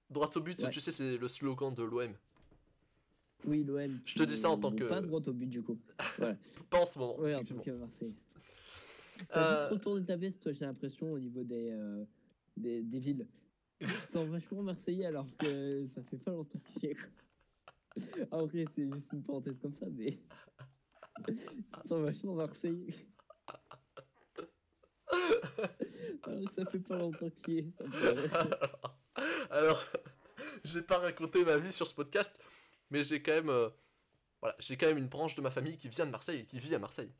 Droit au but, Ouais. tu sais, c'est le slogan de l'OM. Oui, l'OM. Je te dis ça en tant que- Pas droit au but, du coup. [laughs] Pas en ce moment. Ouais, en tant que Marseille. T'as Euh, vite retourné ta veste, toi, j'ai l'impression, au niveau des, euh, des, des villes. Tu te sens vachement marseillais alors que ça fait pas longtemps que ai, quoi. Après, c'est juste une parenthèse comme ça, mais. tu te sens vachement marseillais. alors que ça fait pas longtemps que j'y ai, ça me. [laughs] Alors, [laughs] je vais pas raconter ma vie sur ce podcast, mais j'ai quand même, euh, voilà, j'ai quand même une branche de ma famille qui vient de Marseille et qui vit à Marseille.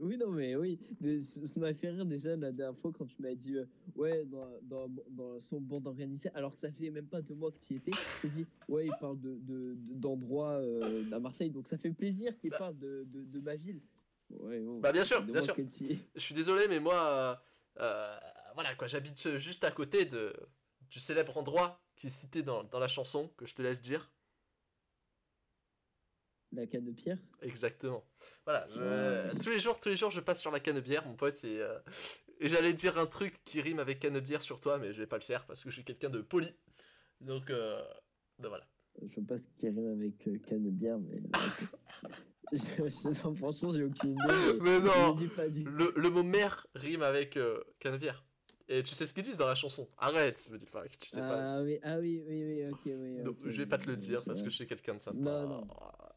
Oui, non, mais oui. Mais ça m'a fait rire déjà la dernière fois quand tu m'as dit, euh, ouais, dans, dans, dans son bande organisée, alors que ça fait même pas deux mois que tu y étais. Tu dit, ouais, il parle de, de, de- d'endroits euh, à Marseille, donc ça fait plaisir qu'il Bah. parle de, de, de ma ville. Ouais, bon, Bah bien sûr, bien sûr. Je suis désolé, mais moi, euh, voilà quoi, j'habite juste à côté de du célèbre endroit qui est cité dans, dans la chanson que je te laisse dire. La canne de pierre. Exactement. Voilà, je- Ouais. tous les jours, tous les jours, je passe sur la cannebière, mon pote, et, euh, et j'allais dire un truc qui rime avec cannebière sur toi, mais je vais pas le faire parce que je suis quelqu'un de poli. Donc, euh, donc voilà. Je sais pas ce qui rime avec euh, canne de bière, mais. ok. [laughs] je, je, non, franchement, j'ai aucune idée. Mais non. je le dis pas du Le, le mot mère rime avec euh, cannebière. Et tu sais ce qu'ils disent dans la chanson. Arrête, me dis pas tu sais pas. Ah oui, ah oui, oui, oui, ok, oui. Donc, je vais pas te le dire parce que je suis quelqu'un de sympa. Non, non.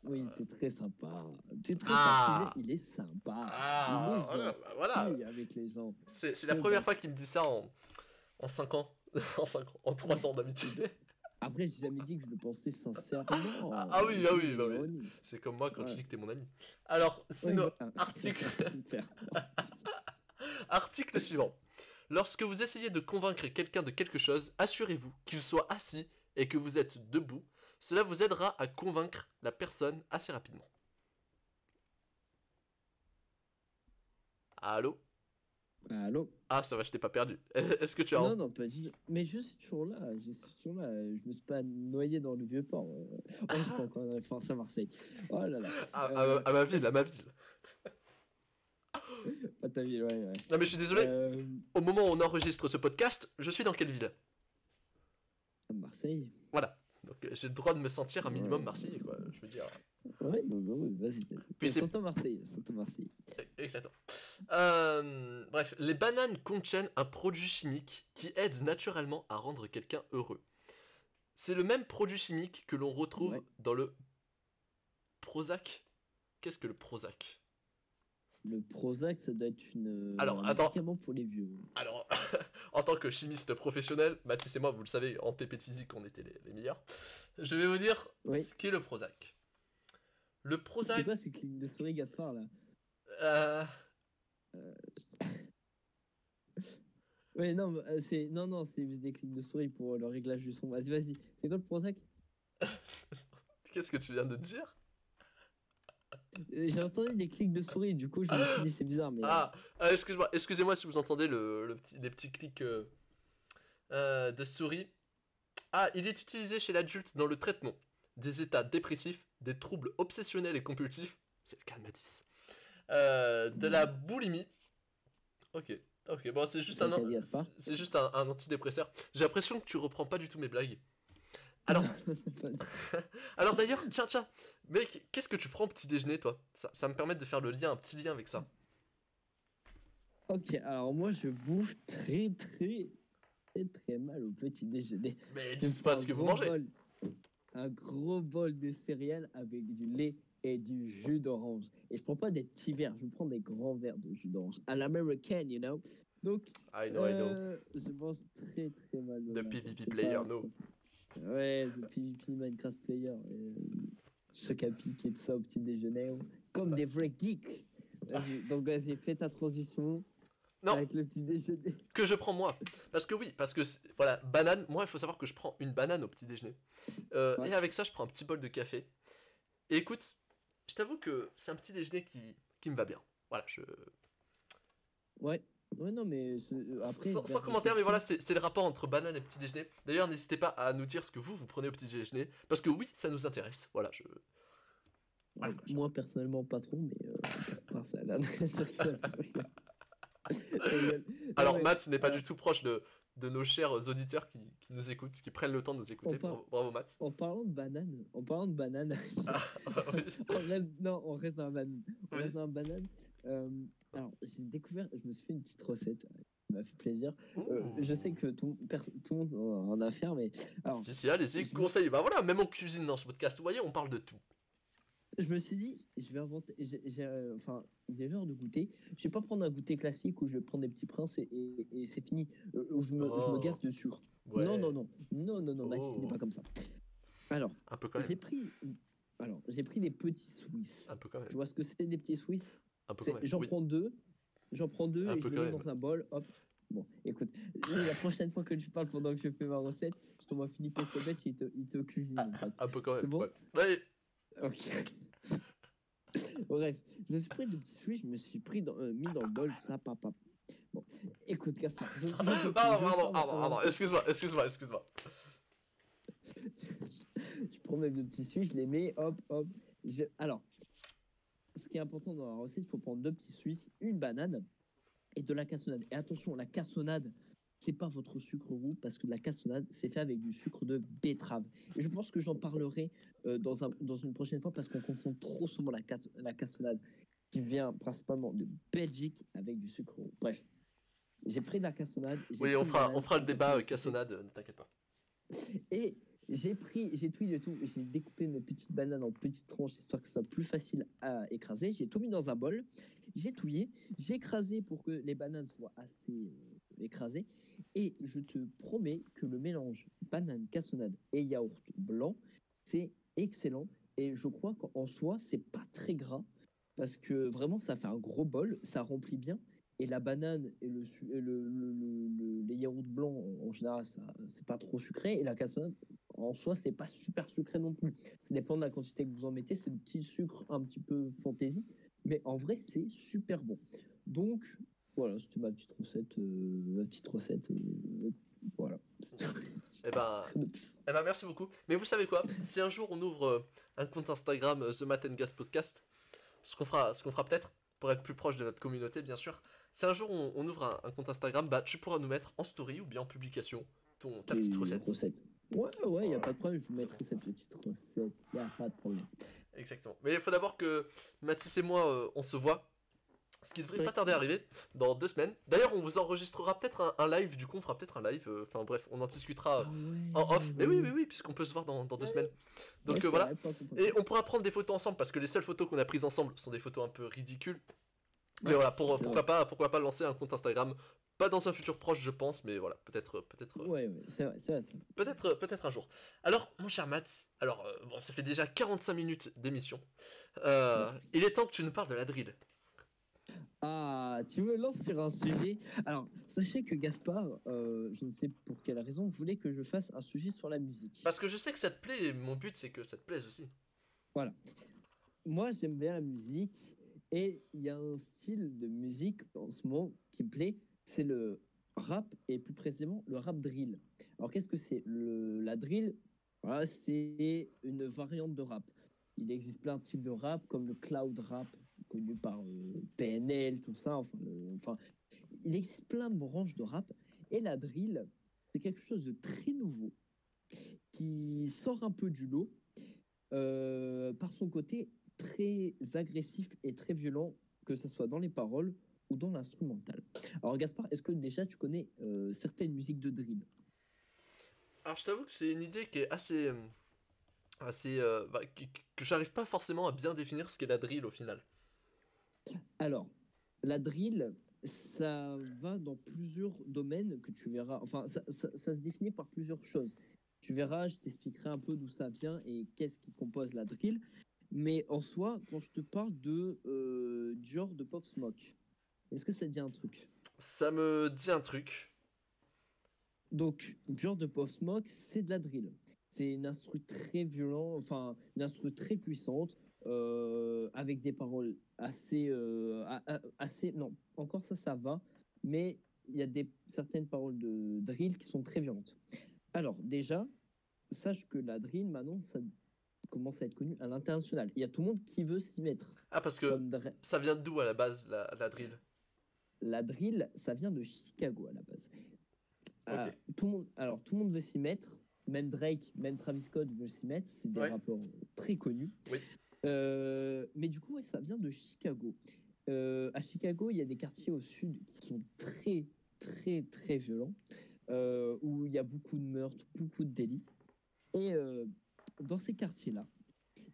Oui, t'es très sympa. T'es très Ah. sympa. Il est sympa. Ah, il est voilà, bah, voilà. gentil avec les gens. C'est la première fois qu'il me dit ça en, en 5 [laughs] ans. en 5 ans, en 3 ans d'amitié. Après, j'ai jamais dit que je le pensais sincèrement. Ah, ah oui, ah oui, bah oui. C'est comme moi quand tu Ouais. dis que t'es mon ami. Alors, Ouais, sinon, voilà. article. [laughs] Super. [laughs] Article suivant. Lorsque vous essayez de convaincre quelqu'un de quelque chose, assurez-vous qu'il soit assis et que vous êtes debout. Cela vous aidera à convaincre la personne assez rapidement. Allô? Allô? Ah, ça va, je t'ai pas perdu. [laughs] Est-ce que tu as... Non, non, pas du tout. Mais je suis toujours là. Je suis toujours là. Je me suis pas noyé dans le vieux port. Oh, je suis encore en référence à Marseille. Oh là là. à, à- Euh, à ma ville, à ma ville. [laughs] à ta ville, ouais, ouais. Non mais je suis désolé, Euh, au moment où on enregistre ce podcast, je suis dans quelle ville? À Marseille Donc euh, j'ai le droit de me sentir un minimum Ouais. marseillais, quoi. Je veux dire... Ouais, non, vas-y, vas-y. Puis c'est- Marseille, Marseille. Exactement. Euh, bref, les bananes contiennent un produit chimique qui aide naturellement à rendre quelqu'un heureux. C'est le même produit chimique que l'on retrouve Ouais. dans le Prozac. Qu'est-ce que le Prozac? Le Prozac, ça doit être une, Alors, un attends. médicament pour les vieux. Alors, [laughs] en tant que chimiste professionnel, Mathis et moi, vous le savez, en TP de physique, on était les, les meilleurs. Je vais vous dire Oui. ce qu'est le Prozac. Le C'est Prozac... quoi ces clics de souris Gaspard là euh, [laughs] Ouais, non, euh, c'est non, non, c'est des clics de souris pour le réglage du son. Vas-y, vas-y. C'est quoi le Prozac? [laughs] Qu'est-ce que tu viens de dire? Euh, J'ai entendu des clics de souris, du coup je me suis dit c'est bizarre, mais. Ah, ah, excuse-moi, excusez-moi si vous entendez le, le petit, les petits clics euh, euh, de souris. Ah, il est utilisé chez l'adulte dans le traitement des états dépressifs, des troubles obsessionnels et compulsifs, c'est le cas de Matisse, euh, de la boulimie. Ok, ok, bon, c'est juste un, c'est juste un, un antidépresseur. J'ai l'impression que tu reprends pas du tout mes blagues. Alors, [laughs] alors d'ailleurs, tiens, tiens, mec, qu'est-ce que tu prends au petit déjeuner, toi? Ça, ça me permet de faire le lien, un petit lien avec ça. Ok, alors moi je bouffe très très très très mal au petit déjeuner. Mais dis pas ce que vous mangez. bol- un gros bol de céréales avec du lait et du jus d'orange. Et je prends pas des petits verres, je prends des grands verres de jus d'orange. À l'américaine, you know? Donc, I know, I know. euh, je mange très très mal. The. PvP player, no. Ouais, The PvP Minecraft player. euh, Ce qui a piqué de ça au petit déjeuner. Comme des vrais geeks. Vas-y, Donc, vas-y, fais ta transition Non. avec le petit déjeuner. [laughs] que je prends moi. Parce que oui, parce que voilà, banane, moi il faut savoir que je prends une banane au petit déjeuner. Euh, Ouais. Et avec ça, je prends un petit bol de café. Et écoute, je t'avoue que c'est un petit déjeuner qui, qui me va bien. Voilà, je... Ouais. Ouais, non, mais euh, après. sans, sans vers commentaire, mais voilà, c'est c'est le rapport entre banane et petit déjeuner. D'ailleurs, n'hésitez pas à nous dire ce que vous, vous prenez au petit déjeuner. Parce que oui, ça nous intéresse. Voilà, je... Voilà. Moi, personnellement, pas trop, mais euh, ça là. Alors, Matt n'est pas euh, du tout proche de, de nos chers auditeurs qui, qui nous écoutent, qui prennent le temps de nous écouter. Bravo, Matt. En parlant de banane, en parlant de banane, Ah, bah oui. [laughs] on reste, non, on reste dans la banane. On Oui. reste dans la banane. Euh, alors, j'ai découvert, je me suis fait une petite recette. Ça m'a fait plaisir. Euh, je sais que tout, le monde en a à faire, mais alors, Si, si, allez-y, je- conseil. Bah voilà, même en cuisine dans ce podcast, vous voyez, on parle de tout. je me suis dit, je vais inventer. j'ai- j'ai, euh, Enfin, il est l'heure de goûter. Je vais pas prendre un goûter classique où je vais prendre des petits princes et, et- et c'est fini. Où je me, je Oh. me gaffe de sucre. Ouais, Non, non, non, non, non, non, Mathis, ce Oh. n'est pas comme ça. Alors, j'ai pris, alors, j'ai pris des petits Swiss. Un peu quand Tu même. vois ce que c'est des petits Swiss J'en oui. prends deux, j'en prends deux Un et je les mets dans un bol. Hop. Bon, écoute, [laughs] la prochaine fois que tu parles pendant que je fais ma recette, je t'envoie Philippe Estopet, il te, il te cuisine. Un peu quand même. C'est bon? ouais. Ok. Bref, je me suis pris de petits Swiss, je me suis pris dans, euh, mis dans le bol, ça, papa. Bon, écoute, Gaspard. je- je- [laughs] je- Pardon, je pardon, sors pardon, pardon. recette. Excuse-moi, excuse-moi, excuse-moi. [laughs] je prends mes deux petits Suisses, je les mets, hop, hop. Je- Alors, ce qui est important dans la recette, il faut prendre deux petits Suisses, une banane et de la cassonade. Et attention, la cassonade, c'est pas votre sucre roux parce que la cassonade, c'est fait avec du sucre de betterave. Et je pense que j'en parlerai euh, dans, un, dans une prochaine fois parce qu'on confond trop souvent la, cass- la cassonade qui vient principalement de Belgique avec du sucre roux. Bref, j'ai pris de la cassonade. Oui, on fera, on fera le débat euh, cassonade, euh, ne t'inquiète pas. et j'ai pris, j'ai tout de tout, j'ai découpé mes petites bananes en petites tranches histoire que ce soit plus facile à écraser. J'ai tout mis dans un bol, j'ai touillé, j'ai écrasé pour que les bananes soient assez euh, écrasées. Et je te promets que le mélange banane, cassonade et yaourt blanc, c'est excellent. Et je crois qu'en soi, c'est pas très gras parce que vraiment, ça fait un gros bol, ça remplit bien. Et la banane et le, les yaourts blancs, en, en général, ça, c'est pas trop sucré. Et la cassonade, en soi, c'est pas super sucré non plus. Ça dépend de la quantité que vous en mettez. C'est le petit sucre un petit peu fantaisie. Mais en vrai, c'est super bon. Donc, voilà, c'était ma petite recette. euh, ma petite recette. euh, voilà. Eh ben, [laughs] eh ben, merci beaucoup. Mais vous savez quoi? Si un jour on ouvre euh, un compte Instagram euh, The Matt and Gas Podcast, ce qu'on fera, ce qu'on fera peut-être pour être plus proche de notre communauté, bien sûr. Si un jour on, on ouvre un, un compte Instagram, bah tu pourras nous mettre en story ou bien en publication ton ta petite Et recette. Ouais, ouais, il n'y a pas de problème. Je vous mettrai cette petite recette. Il n'y a pas de problème. Exactement. Mais il faut d'abord que Mathis et moi, euh, on se voit. Ce qui devrait Ouais. pas tarder à arriver dans deux semaines. D'ailleurs, on vous enregistrera peut-être un, un live. Du coup, on fera peut-être un live. euh, Enfin bref, on en discutera euh, en off. Mais oui, oui, oui, puisqu'on peut se voir dans, dans deux semaines. Donc Ouais, euh, voilà. Et on pourra prendre des photos ensemble parce que les seules photos qu'on a prises ensemble sont des photos un peu ridicules. Mais voilà, pour, pourquoi pas, pourquoi pas lancer un compte Instagram. Pas dans un futur proche, je pense, mais voilà, peut-être, peut-être, Ouais, ouais, c'est vrai, c'est vrai. c'est vrai. peut-être, peut-être un jour. Alors, mon cher Matt, alors euh, bon, ça fait déjà 45 minutes d'émission. Euh, Il est temps que tu nous parles de la drill. Ah, tu me lances sur un sujet. Alors, sachez que Gaspard, euh, je ne sais pour quelle raison, voulait que je fasse un sujet sur la musique. Parce que je sais que ça te plaît. Et mon but, c'est que ça te plaise aussi. Moi, j'aime bien la musique et il y a un style de musique en ce moment qui me plaît, c'est le rap et plus précisément le rap drill. Alors, qu'est-ce que c'est? La drill, voilà, c'est une variante de rap. Il existe plein de types de rap, comme le cloud rap, connu par euh, PNL, tout ça. Enfin, il existe plein de branches de rap. Et la drill, c'est quelque chose de très nouveau. qui sort un peu du lot euh, par son côté très agressif et très violent, que ce soit dans les paroles ou dans l'instrumental. Alors Gaspard, est-ce que déjà tu connais euh, certaines musiques de drill? Alors je t'avoue que c'est une idée qui est assez... euh, assez euh, bah, que j'arrive pas forcément à bien définir ce qu'est la drill au final. Alors, la drill, ça va dans plusieurs domaines que tu verras. Enfin, ça, ça- ça se définit par plusieurs choses. Tu verras, je t'expliquerai un peu d'où ça vient et qu'est-ce qui compose la drill. Mais en soi, quand je te parle de euh, genre de Pop Smoke, est-ce que ça te dit un truc? Ça me dit un truc. Donc, genre de Pop Smoke, c'est de la drill. C'est une instru très violent, enfin, une instru très puissante, euh, avec des paroles assez, euh, assez, non, encore ça, ça va, mais il y a des certaines paroles de drill qui sont très violentes. Alors, déjà, sache que la drill, maintenant, ça commence à être connu à l'international. Il y a tout le monde qui veut s'y mettre. Ah parce que ça vient d'où à la base la, la drill? La drill, ça vient de Chicago à la base. Ok. tout le monde, alors, tout le monde veut s'y mettre. Même Drake, même Travis Scott veut s'y mettre. C'est des Ouais. rappeurs très connus. Oui. Euh, mais du coup, ouais, ça vient de Chicago. Euh, à Chicago, il y a des quartiers au sud qui sont très, très, très violents, euh, où il y a beaucoup de meurtres, beaucoup de délits. Et euh, dans ces quartiers-là,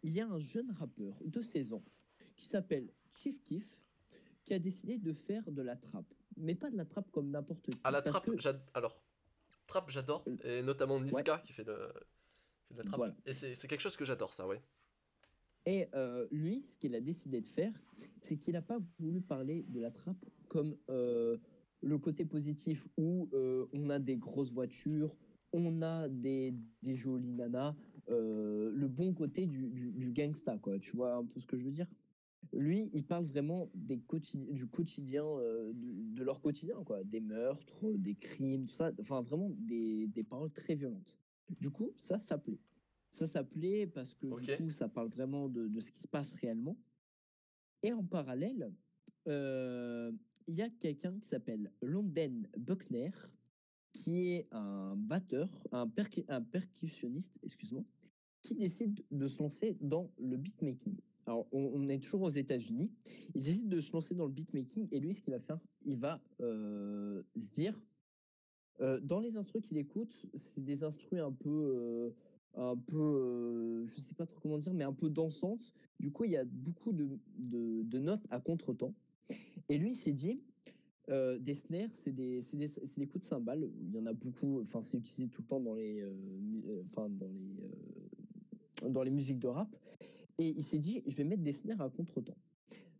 il y a un jeune rappeur de 16 ans qui s'appelle Chief Keef, qui a décidé de faire de la trappe. Mais pas de la trappe comme n'importe qui. À la parce trappe, que- alors trappe j'adore et notamment Niska qui fait, le, fait de la trappe. Voilà. Et c'est quelque chose que j'adore ça, ouais. Et euh, lui, ce qu'il a décidé de faire, c'est qu'il n'a pas voulu parler de la trappe comme euh, le côté positif où euh, on a des grosses voitures, on a des, des jolies nanas, euh, le bon côté du, du, du gangsta, quoi. Tu vois un peu ce que je veux dire? Lui, il parle vraiment des quotidi- du quotidien, euh, de leur quotidien, quoi. Des meurtres, des crimes, tout ça. Enfin, vraiment des, des paroles très violentes. Du coup, ça, ça plaît. Ça, ça plaît parce que du coup, ça parle vraiment de, de ce qui se passe réellement. Et en parallèle, euh, il y a quelqu'un qui s'appelle London Buckner, qui est un batteur, un, percu- un percussionniste, excuse-moi, qui décide de se lancer dans le beatmaking. Alors, on, est toujours aux États-Unis. Il décide de se lancer dans le beatmaking et lui, ce qu'il va faire, il va euh, se dire, euh, dans les instrus qu'il écoute, c'est des instrus un peu, euh, un peu, je sais pas trop comment dire, mais un peu dansantes. Du coup, il y a beaucoup de, de, notes à contre-temps. Et lui, il s'est dit, des snares, c'est des, des, des coups de cymbales. Il y en a beaucoup. Enfin, c'est utilisé tout le temps dans les, enfin, dans les, dans les musiques de rap. Et il s'est dit, je vais mettre des snares à contre-temps.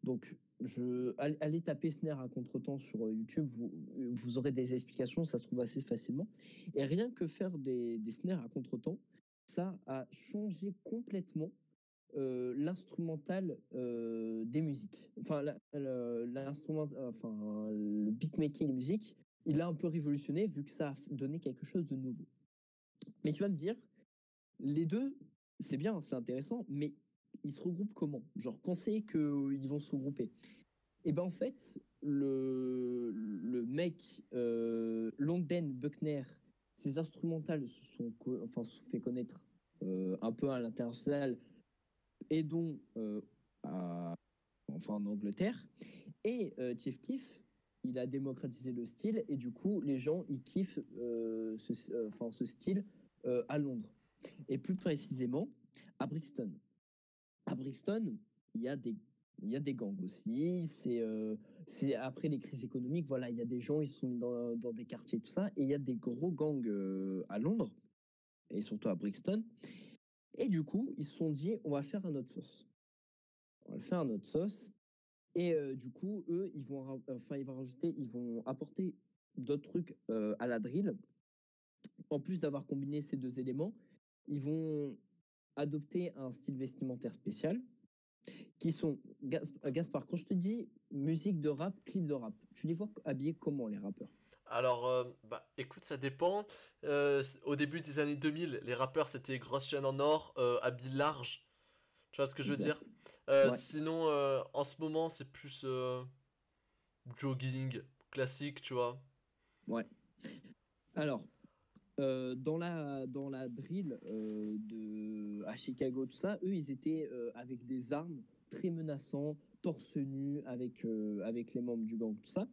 Donc, je, allez, taper snare à contre-temps sur euh, YouTube, vous, vous aurez des explications, ça se trouve assez facilement. Et rien que faire des, des snares à contre-temps, ça a changé complètement euh, l'instrumental euh, des musiques. Enfin, la- enfin, le beatmaking des musiques, il l'a un peu révolutionné vu que ça a donné quelque chose de nouveau. Mais tu vas me dire, les deux, c'est bien, c'est intéressant, mais ils se regroupent comment? Genre, quand c'est qu'ils vont se regrouper? Et ben en fait, le, le mec, euh, London Buckner, ses instrumentales se sont, enfin, se fait connaître euh, un peu à l'international et dont euh, enfin en Angleterre. Et euh, Chief Keef, il a démocratisé le style et du coup les gens ils kiffent euh, ce, euh, enfin, ce style euh, à Londres et plus précisément à Brixton. À Brixton, il y a des gangs aussi. C'est euh, c'est après les crises économiques, voilà, il y a des gens ils sont mis dans, des quartiers tout ça et il y a des gros gangs euh, à Londres et surtout à Brixton. Et du coup, ils se sont dit, on va faire un autre sauce. On va le faire un autre sauce. Et euh, du coup, eux, ils vont, enfin, ils vont rajouter, ils vont apporter d'autres trucs à la drill. En plus d'avoir combiné ces deux éléments, ils vont adopter un style vestimentaire spécial qui sont euh, Gaspard. Quand je te dis musique de rap, clip de rap, tu les vois habillés comment les rappeurs? Alors, euh, bah écoute, ça dépend. Euh, au début des années 2000, les rappeurs c'était grosse chaîne en or, euh, habits larges. Tu vois ce que je veux dire? Exact. Ouais. Sinon, en ce moment, c'est plus jogging, classique, tu vois. Ouais. Alors, Euh, dans, la, dans la drill euh, de, à Chicago, tout ça, eux, ils étaient euh, avec des armes très menaçants, torse nu, avec, avec les membres du gang, tout ça.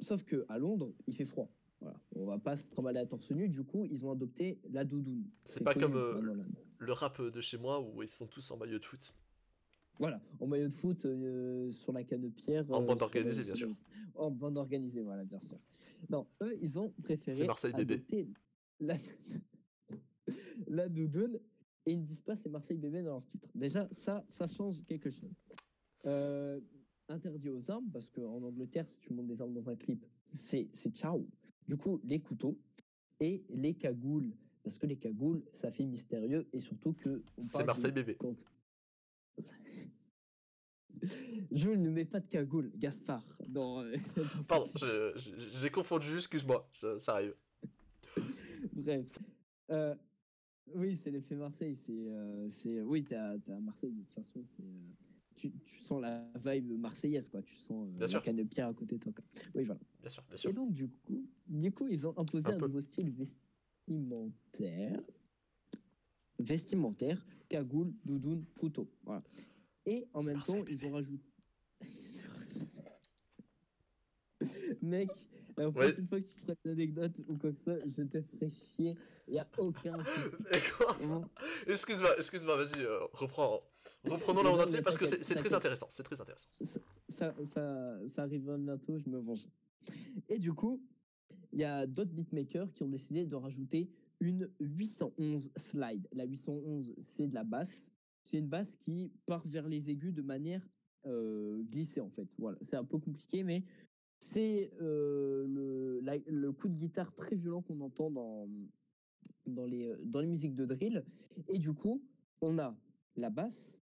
Sauf que à Londres, il fait froid. Voilà. On va pas se trimballer à torse nu. Du coup, ils ont adopté la doudoune. C'est pas connu comme. Le rap de chez moi où ils sont tous en maillot de foot. Voilà, en maillot de foot euh, sur la canne de pierre. En euh, bande organisée, bien sûr. [laughs] En bande organisée, voilà, bien sûr. Non, eux, ils ont préféré. C'est Marseille bébé. La... [laughs] la doudoune et ils ne disent pas c'est Marseille bébé dans leur titre. Déjà, ça, ça change quelque chose. Euh, interdit aux armes, parce qu'en Angleterre, si tu montes des armes dans un clip, c'est ciao. Du coup, les couteaux et les cagoules. Parce que les cagoules, ça fait mystérieux et surtout que. C'est Marseille bébé. Jules ne met pas de cagoule, Gaspard. Dans, euh, [laughs] dans Pardon, j'ai confondu, excuse-moi, ça arrive. Bref. Euh, oui, c'est l'effet Marseille. C'est, euh, c'est, oui, t'es à, à Marseille de toute façon. C'est, tu, tu sens la vibe marseillaise, quoi. Tu sens Bien la sûr. canne de pierre à côté de toi. Quoi. Oui, voilà. Bien sûr, bien sûr. Et donc, du coup, du coup, ils ont imposé Un nouveau style vestimentaire. Vestimentaire, cagoule, doudoune, couteau. Voilà. Et en même temps, ils ont rajouté. [laughs] Mec, la Ouais. prochaine fois que tu feras une anecdote ou quoi que ça, je te ferai chier. Il n'y a aucun [laughs] souci. Ça. Excuse-moi, excuse-moi, vas-y, euh, reprends. Reprenons là en mais parce que c'est très intéressant, c'est très intéressant. ça, ça, ça arrivera bientôt, je me venge. Et du coup, il y a d'autres beatmakers qui ont décidé de rajouter une 811 slide. La 811, c'est de la basse. C'est une basse qui part vers les aigus de manière glissée, en fait. Voilà, c'est un peu compliqué, mais c'est le, coup de guitare très violent qu'on entend dans, dans, les, dans les musiques de drill. Et du coup, on a la basse,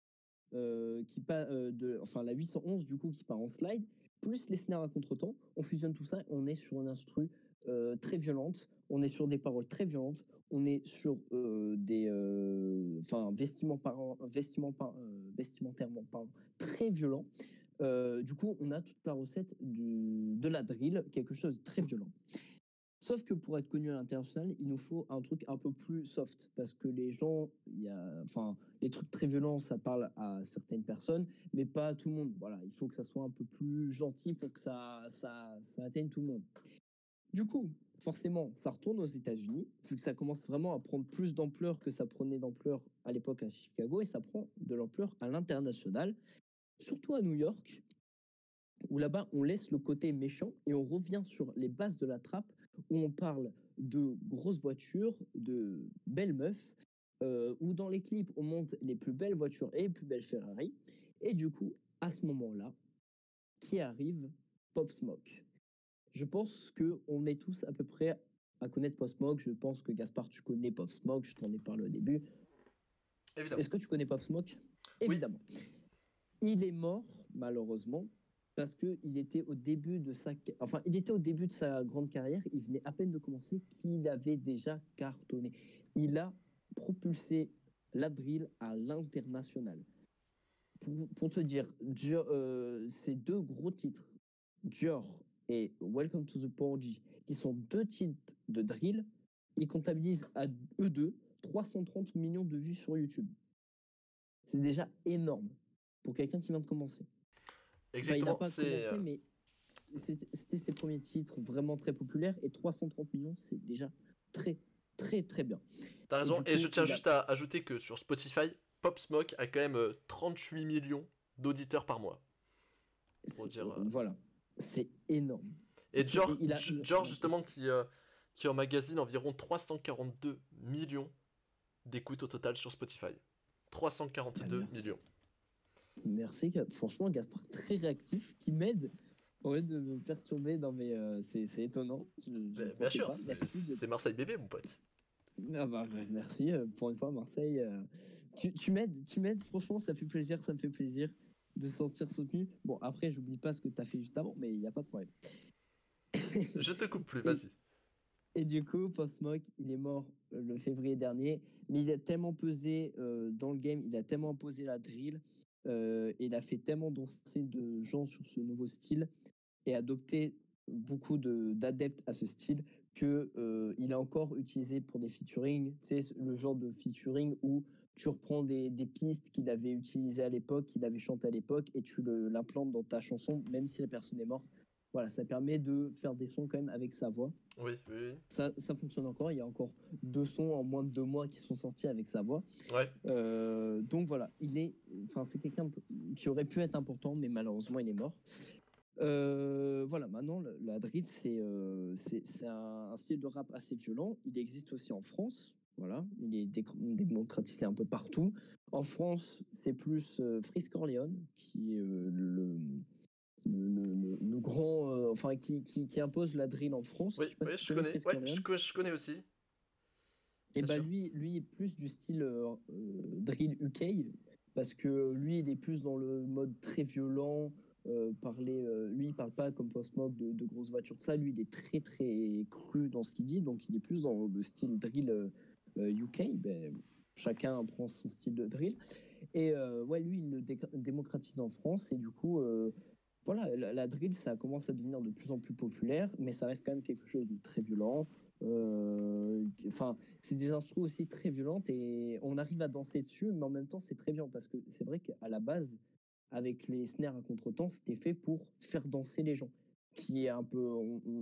qui pa- euh, de, enfin la 811 du coup qui part en slide, plus les snares à contretemps. On fusionne tout ça, on est sur une instru euh, très violente, on est sur des paroles très violentes, on est sur euh, des, euh, enfin vestimentairement très violents. Euh, du coup, on a toute la recette de la drill, quelque chose de très violent. Sauf que pour être connu à l'international, il nous faut un truc un peu plus soft, parce que les gens, il y a, enfin, les trucs très violents, ça parle à certaines personnes, mais pas à tout le monde. Voilà, il faut que ça soit un peu plus gentil pour que ça, ça, ça atteigne tout le monde. Du coup, forcément, ça retourne aux États-Unis, vu que ça commence vraiment à prendre plus d'ampleur que ça prenait d'ampleur à l'époque à Chicago, et ça prend de l'ampleur à l'international, surtout à New York, où là-bas on laisse le côté méchant et on revient sur les bases de la trappe, où on parle de grosses voitures, de belles meufs, euh, où dans les clips on monte les plus belles voitures et les plus belles Ferrari. Et du coup, à ce moment-là, qui arrive Pop Smoke. Je pense que on est tous à peu près à connaître Pop Smoke. Je pense que Gaspard, tu connais Pop Smoke. Je t'en ai parlé au début. Évidemment. Est-ce que tu connais Pop Smoke Évidemment. Il est mort, malheureusement, parce qu'il était au début de sa, enfin, il était au début de sa grande carrière. Il venait à peine de commencer, qu'il avait déjà cartonné. Il a propulsé la drill à l'international. Pour, pour te dire, Dior, euh, ces deux gros titres, Dior et Welcome to the Porgy, qui sont deux titres de drill, ils comptabilisent à eux deux 330 millions de vues sur YouTube. C'est déjà énorme pour quelqu'un qui vient de commencer. Enfin, il n'a Exactement, pas commencé, euh, mais c'était ses premiers titres vraiment très populaires et 330 millions, c'est déjà très, très, très bien. T'as raison, et coup, je tiens a- juste à ajouter que sur Spotify, Pop Smoke a quand même euh, 38 millions d'auditeurs par mois. Pour dire, euh, Voilà, c'est énorme. Et George, il a- George, justement, qui, euh, qui emmagasine environ 342 millions d'écoutes au total sur Spotify. 342 merci. millions. Merci, franchement, Gaspard, très réactif, qui m'aide au lieu de me perturber dans mes. euh, c'est c'est étonnant. Je- je ne Bien, sûr, c'est de- Marseille bébé, mon pote. Ah bah, ouais, merci euh, pour une fois Marseille. euh, tu tu m'aides, tu m'aides. Franchement, ça fait plaisir, ça me fait plaisir de se sentir soutenu. Bon, après, j'oublie pas ce que tu as fait juste avant, mais il n'y a pas de problème. [laughs] Je te coupe plus, vas-y. Et du coup, Post Smoke, il est mort euh, le février dernier, mais il a tellement pesé euh, dans le game, il a tellement imposé la drill, euh, et il a fait tellement danser de gens sur ce nouveau style et adopté beaucoup de- d'adeptes à ce style que euh, il est encore utilisé pour des featuring, tu sais, le genre de featuring où tu reprends des, des pistes qu'il avait utilisées à l'époque, qu'il avait chanté à l'époque, et tu l'implantes dans ta chanson, même si la personne est morte. Voilà, ça permet de faire des sons quand même avec sa voix. Oui, oui, oui. Ça, ça fonctionne encore. Il y a encore deux sons en moins de deux mois qui sont sortis avec sa voix. Ouais. Euh, donc voilà, il est, enfin c'est quelqu'un qui aurait pu être important, mais malheureusement il est mort. Euh, voilà, maintenant la drill c'est euh, un style de rap assez violent. Il existe aussi en France. Voilà, il est démocratisé un peu partout. En France, c'est plus euh, Frisk Corleone qui est euh, le, le, le- le grand, euh, enfin qui, qui, qui impose la drill en France. Oui, je connais. Ouais, je, co- je connais aussi. Et Bien bah sûr. lui, lui est plus du style euh, drill UK parce que lui il est plus dans le mode très violent. parler, lui il parle pas comme Post Smoke de, de grosses voitures de ça. Lui il est très très cru dans ce qu'il dit, donc il est plus dans le style drill UK. Ben, chacun prend son style de drill. Et euh, ouais, lui il le dé- démocratise en France et du coup. euh, voilà, la, drill, ça commence à devenir de plus en plus populaire, mais ça reste quand même quelque chose de très violent. Euh, Enfin, c'est des instruments aussi très violentes et on arrive à danser dessus, mais en même temps, c'est très violent parce que c'est vrai qu'à la base, avec les snares à contretemps, c'était fait pour faire danser les gens. Qui est un peu,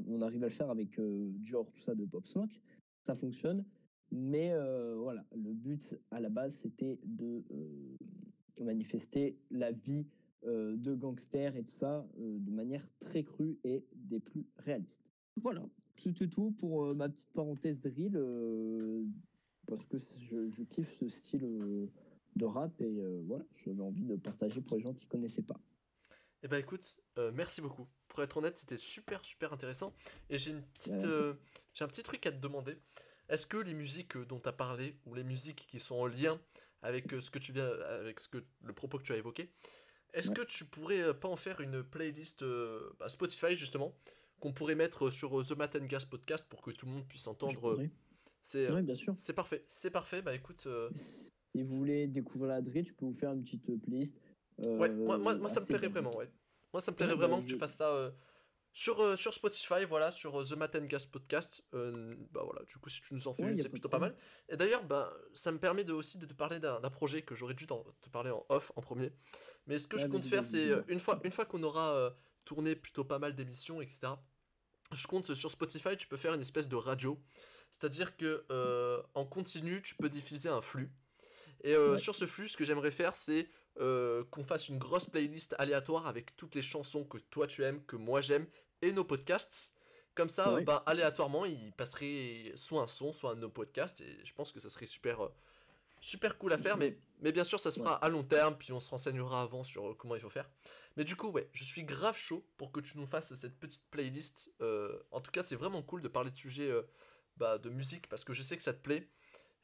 on arrive à le faire avec euh, Dior, tout ça de Pop Smoke, ça fonctionne. Mais euh, voilà, le but à la base, c'était de euh, manifester la vie euh, de gangsters et tout ça de manière très crue et des plus réalistes. Voilà, c'était tout pour ma petite parenthèse drill, parce que je, je kiffe ce style de rap et voilà, j'avais envie de partager pour les gens qui connaissaient pas. Eh ben écoute, euh, merci beaucoup. Pour être honnête, c'était super super intéressant. Et j'ai une petite, Merci. euh, j'ai un petit truc à te demander. Est-ce que les musiques euh, dont tu as parlé ou les musiques qui sont en lien avec euh, ce que tu viens, avec ce que le propos que tu as évoqué, est-ce Ouais. que tu pourrais euh, pas en faire une playlist euh, bah, Spotify justement qu'on pourrait mettre sur The Matt and Gas podcast pour que tout le monde puisse entendre. C'est Ouais, bien sûr. c'est parfait, c'est parfait. Bah écoute, euh, Si vous voulez découvrir la drill, je peux vous faire une petite euh, playlist. Ouais, moi, moi, moi ça me plairait vraiment, ouais. Moi ça me plairait Ouais, bah, vraiment que je- tu fasses ça sur, euh, sur Spotify, voilà, sur euh, The Matt and Gas Podcast. Euh, bah voilà, du coup si tu nous en fais une, c'est plutôt pas mal. Et d'ailleurs, bah, ça me permet de, aussi de te parler d'un projet que j'aurais dû te parler en off en premier. Mais ce que je Ouais, compte faire, c'est une fois, une fois qu'on aura euh, tourné plutôt pas mal d'émissions, etc. Je compte sur Spotify, tu peux faire une espèce de radio. C'est-à-dire que en continu, tu peux diffuser un flux. Et euh, Ouais. sur ce flux, ce que j'aimerais faire, c'est euh, qu'on fasse une grosse playlist aléatoire avec toutes les chansons que toi tu aimes, que moi j'aime, et nos podcasts. Comme ça, bah, aléatoirement, il passerait soit un son, soit un de nos podcasts, et je pense que ça serait super, euh, super cool à faire. Mais, mais bien sûr, ça se fera à long terme, puis on se renseignera avant sur euh, comment il faut faire. Mais du coup, ouais, je suis grave chaud pour que tu nous fasses cette petite playlist. Euh, en tout cas, c'est vraiment cool de parler de sujets euh, bah, de musique, parce que je sais que ça te plaît.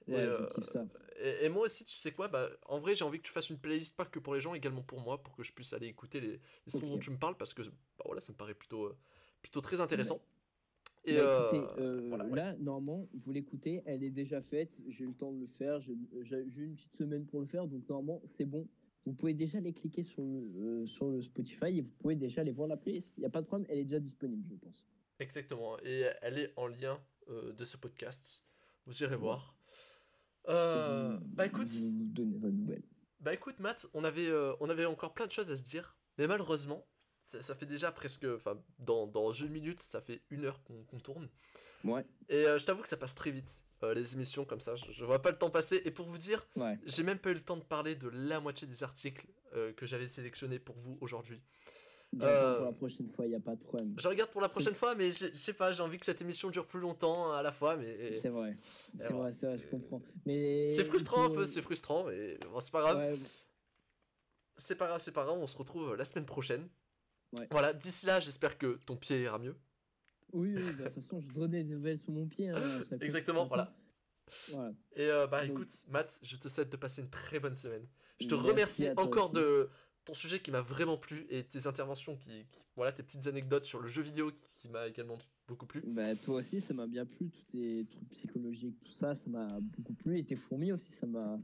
Ouais, euh, je kiffe ça. et, et moi aussi, tu sais quoi, bah, en vrai, j'ai envie que tu fasses une playlist pas que pour les gens, également pour moi, pour que je puisse aller écouter les, les sons dont tu me parles, parce que bah, voilà, ça me paraît plutôt, euh, plutôt très intéressant. Et Bah, euh, écoutez, euh, voilà, ouais. là, normalement, vous l'écoutez, elle est déjà faite. J'ai eu le temps de le faire. J'ai eu une petite semaine pour le faire, donc normalement, c'est bon. Vous pouvez déjà les cliquer sur le, euh, sur le Spotify et vous pouvez déjà aller voir la playlist. Il n'y a pas de problème, elle est déjà disponible, je pense. Exactement, et elle est en lien euh, de ce podcast. Vous irez voir. Euh, bah écoute, vous, donnez vos nouvelles. bah écoute, Matt, on avait, euh, on avait encore plein de choses à se dire, mais malheureusement, ça, ça fait déjà presque, enfin, dans, dans une minute, ça fait une heure qu'on tourne. Ouais, Et euh, je t'avoue que ça passe très vite, les émissions comme ça, je, je vois pas le temps passer. Et pour vous dire, ouais. j'ai même pas eu le temps de parler de la moitié des articles que j'avais sélectionnés pour vous aujourd'hui. Ça Euh, pour la prochaine fois, il n'y a pas de problème. Je regarde pour la prochaine fois, mais je sais pas, j'ai envie que cette émission dure plus longtemps à la fois, mais C'est vrai, c'est vrai, c'est vrai, je comprends. Mais c'est frustrant un peu, c'est frustrant, mais bon, c'est pas grave. Ouais, C'est pas grave, c'est pas grave, on se retrouve la semaine prochaine. Ouais. Voilà, d'ici là, j'espère que ton pied ira mieux. oui, oui, bah, de toute façon, je donnais des nouvelles sur mon pied. hein, [laughs] Exactement, voilà. Et euh, bah Donc- écoute, Matt, je te souhaite de passer une très bonne semaine. Je te Merci remercie encore de ton sujet qui m'a vraiment plu et tes interventions qui, voilà, tes petites anecdotes sur le jeu vidéo qui m'a également beaucoup plu. Bah, toi aussi, ça m'a bien plu, tous tes trucs psychologiques, tout ça, ça m'a beaucoup plu. Et tes fourmis aussi, ça m'a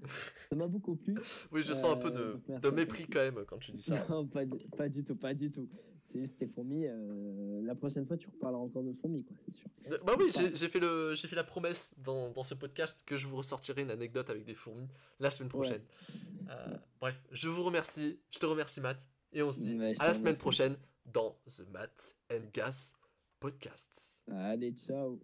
beaucoup plu. [laughs] Oui, je sens un peu Euh, de, merci de mépris quand même quand tu dis ça. [laughs] Non, pas du, pas du tout, pas du tout. C'est juste tes fourmis. euh, la prochaine fois, tu reparleras encore de fourmis, quoi, c'est sûr. Euh, Bah oui, j'ai fait, le- fait la promesse dans, dans ce podcast que je vous ressortirai une anecdote avec des fourmis la semaine prochaine. Euh, bref, je vous remercie, je te remercie Matt, et on se dit je à la semaine prochaine dans The Matt and Gas Podcasts. Allez, ciao.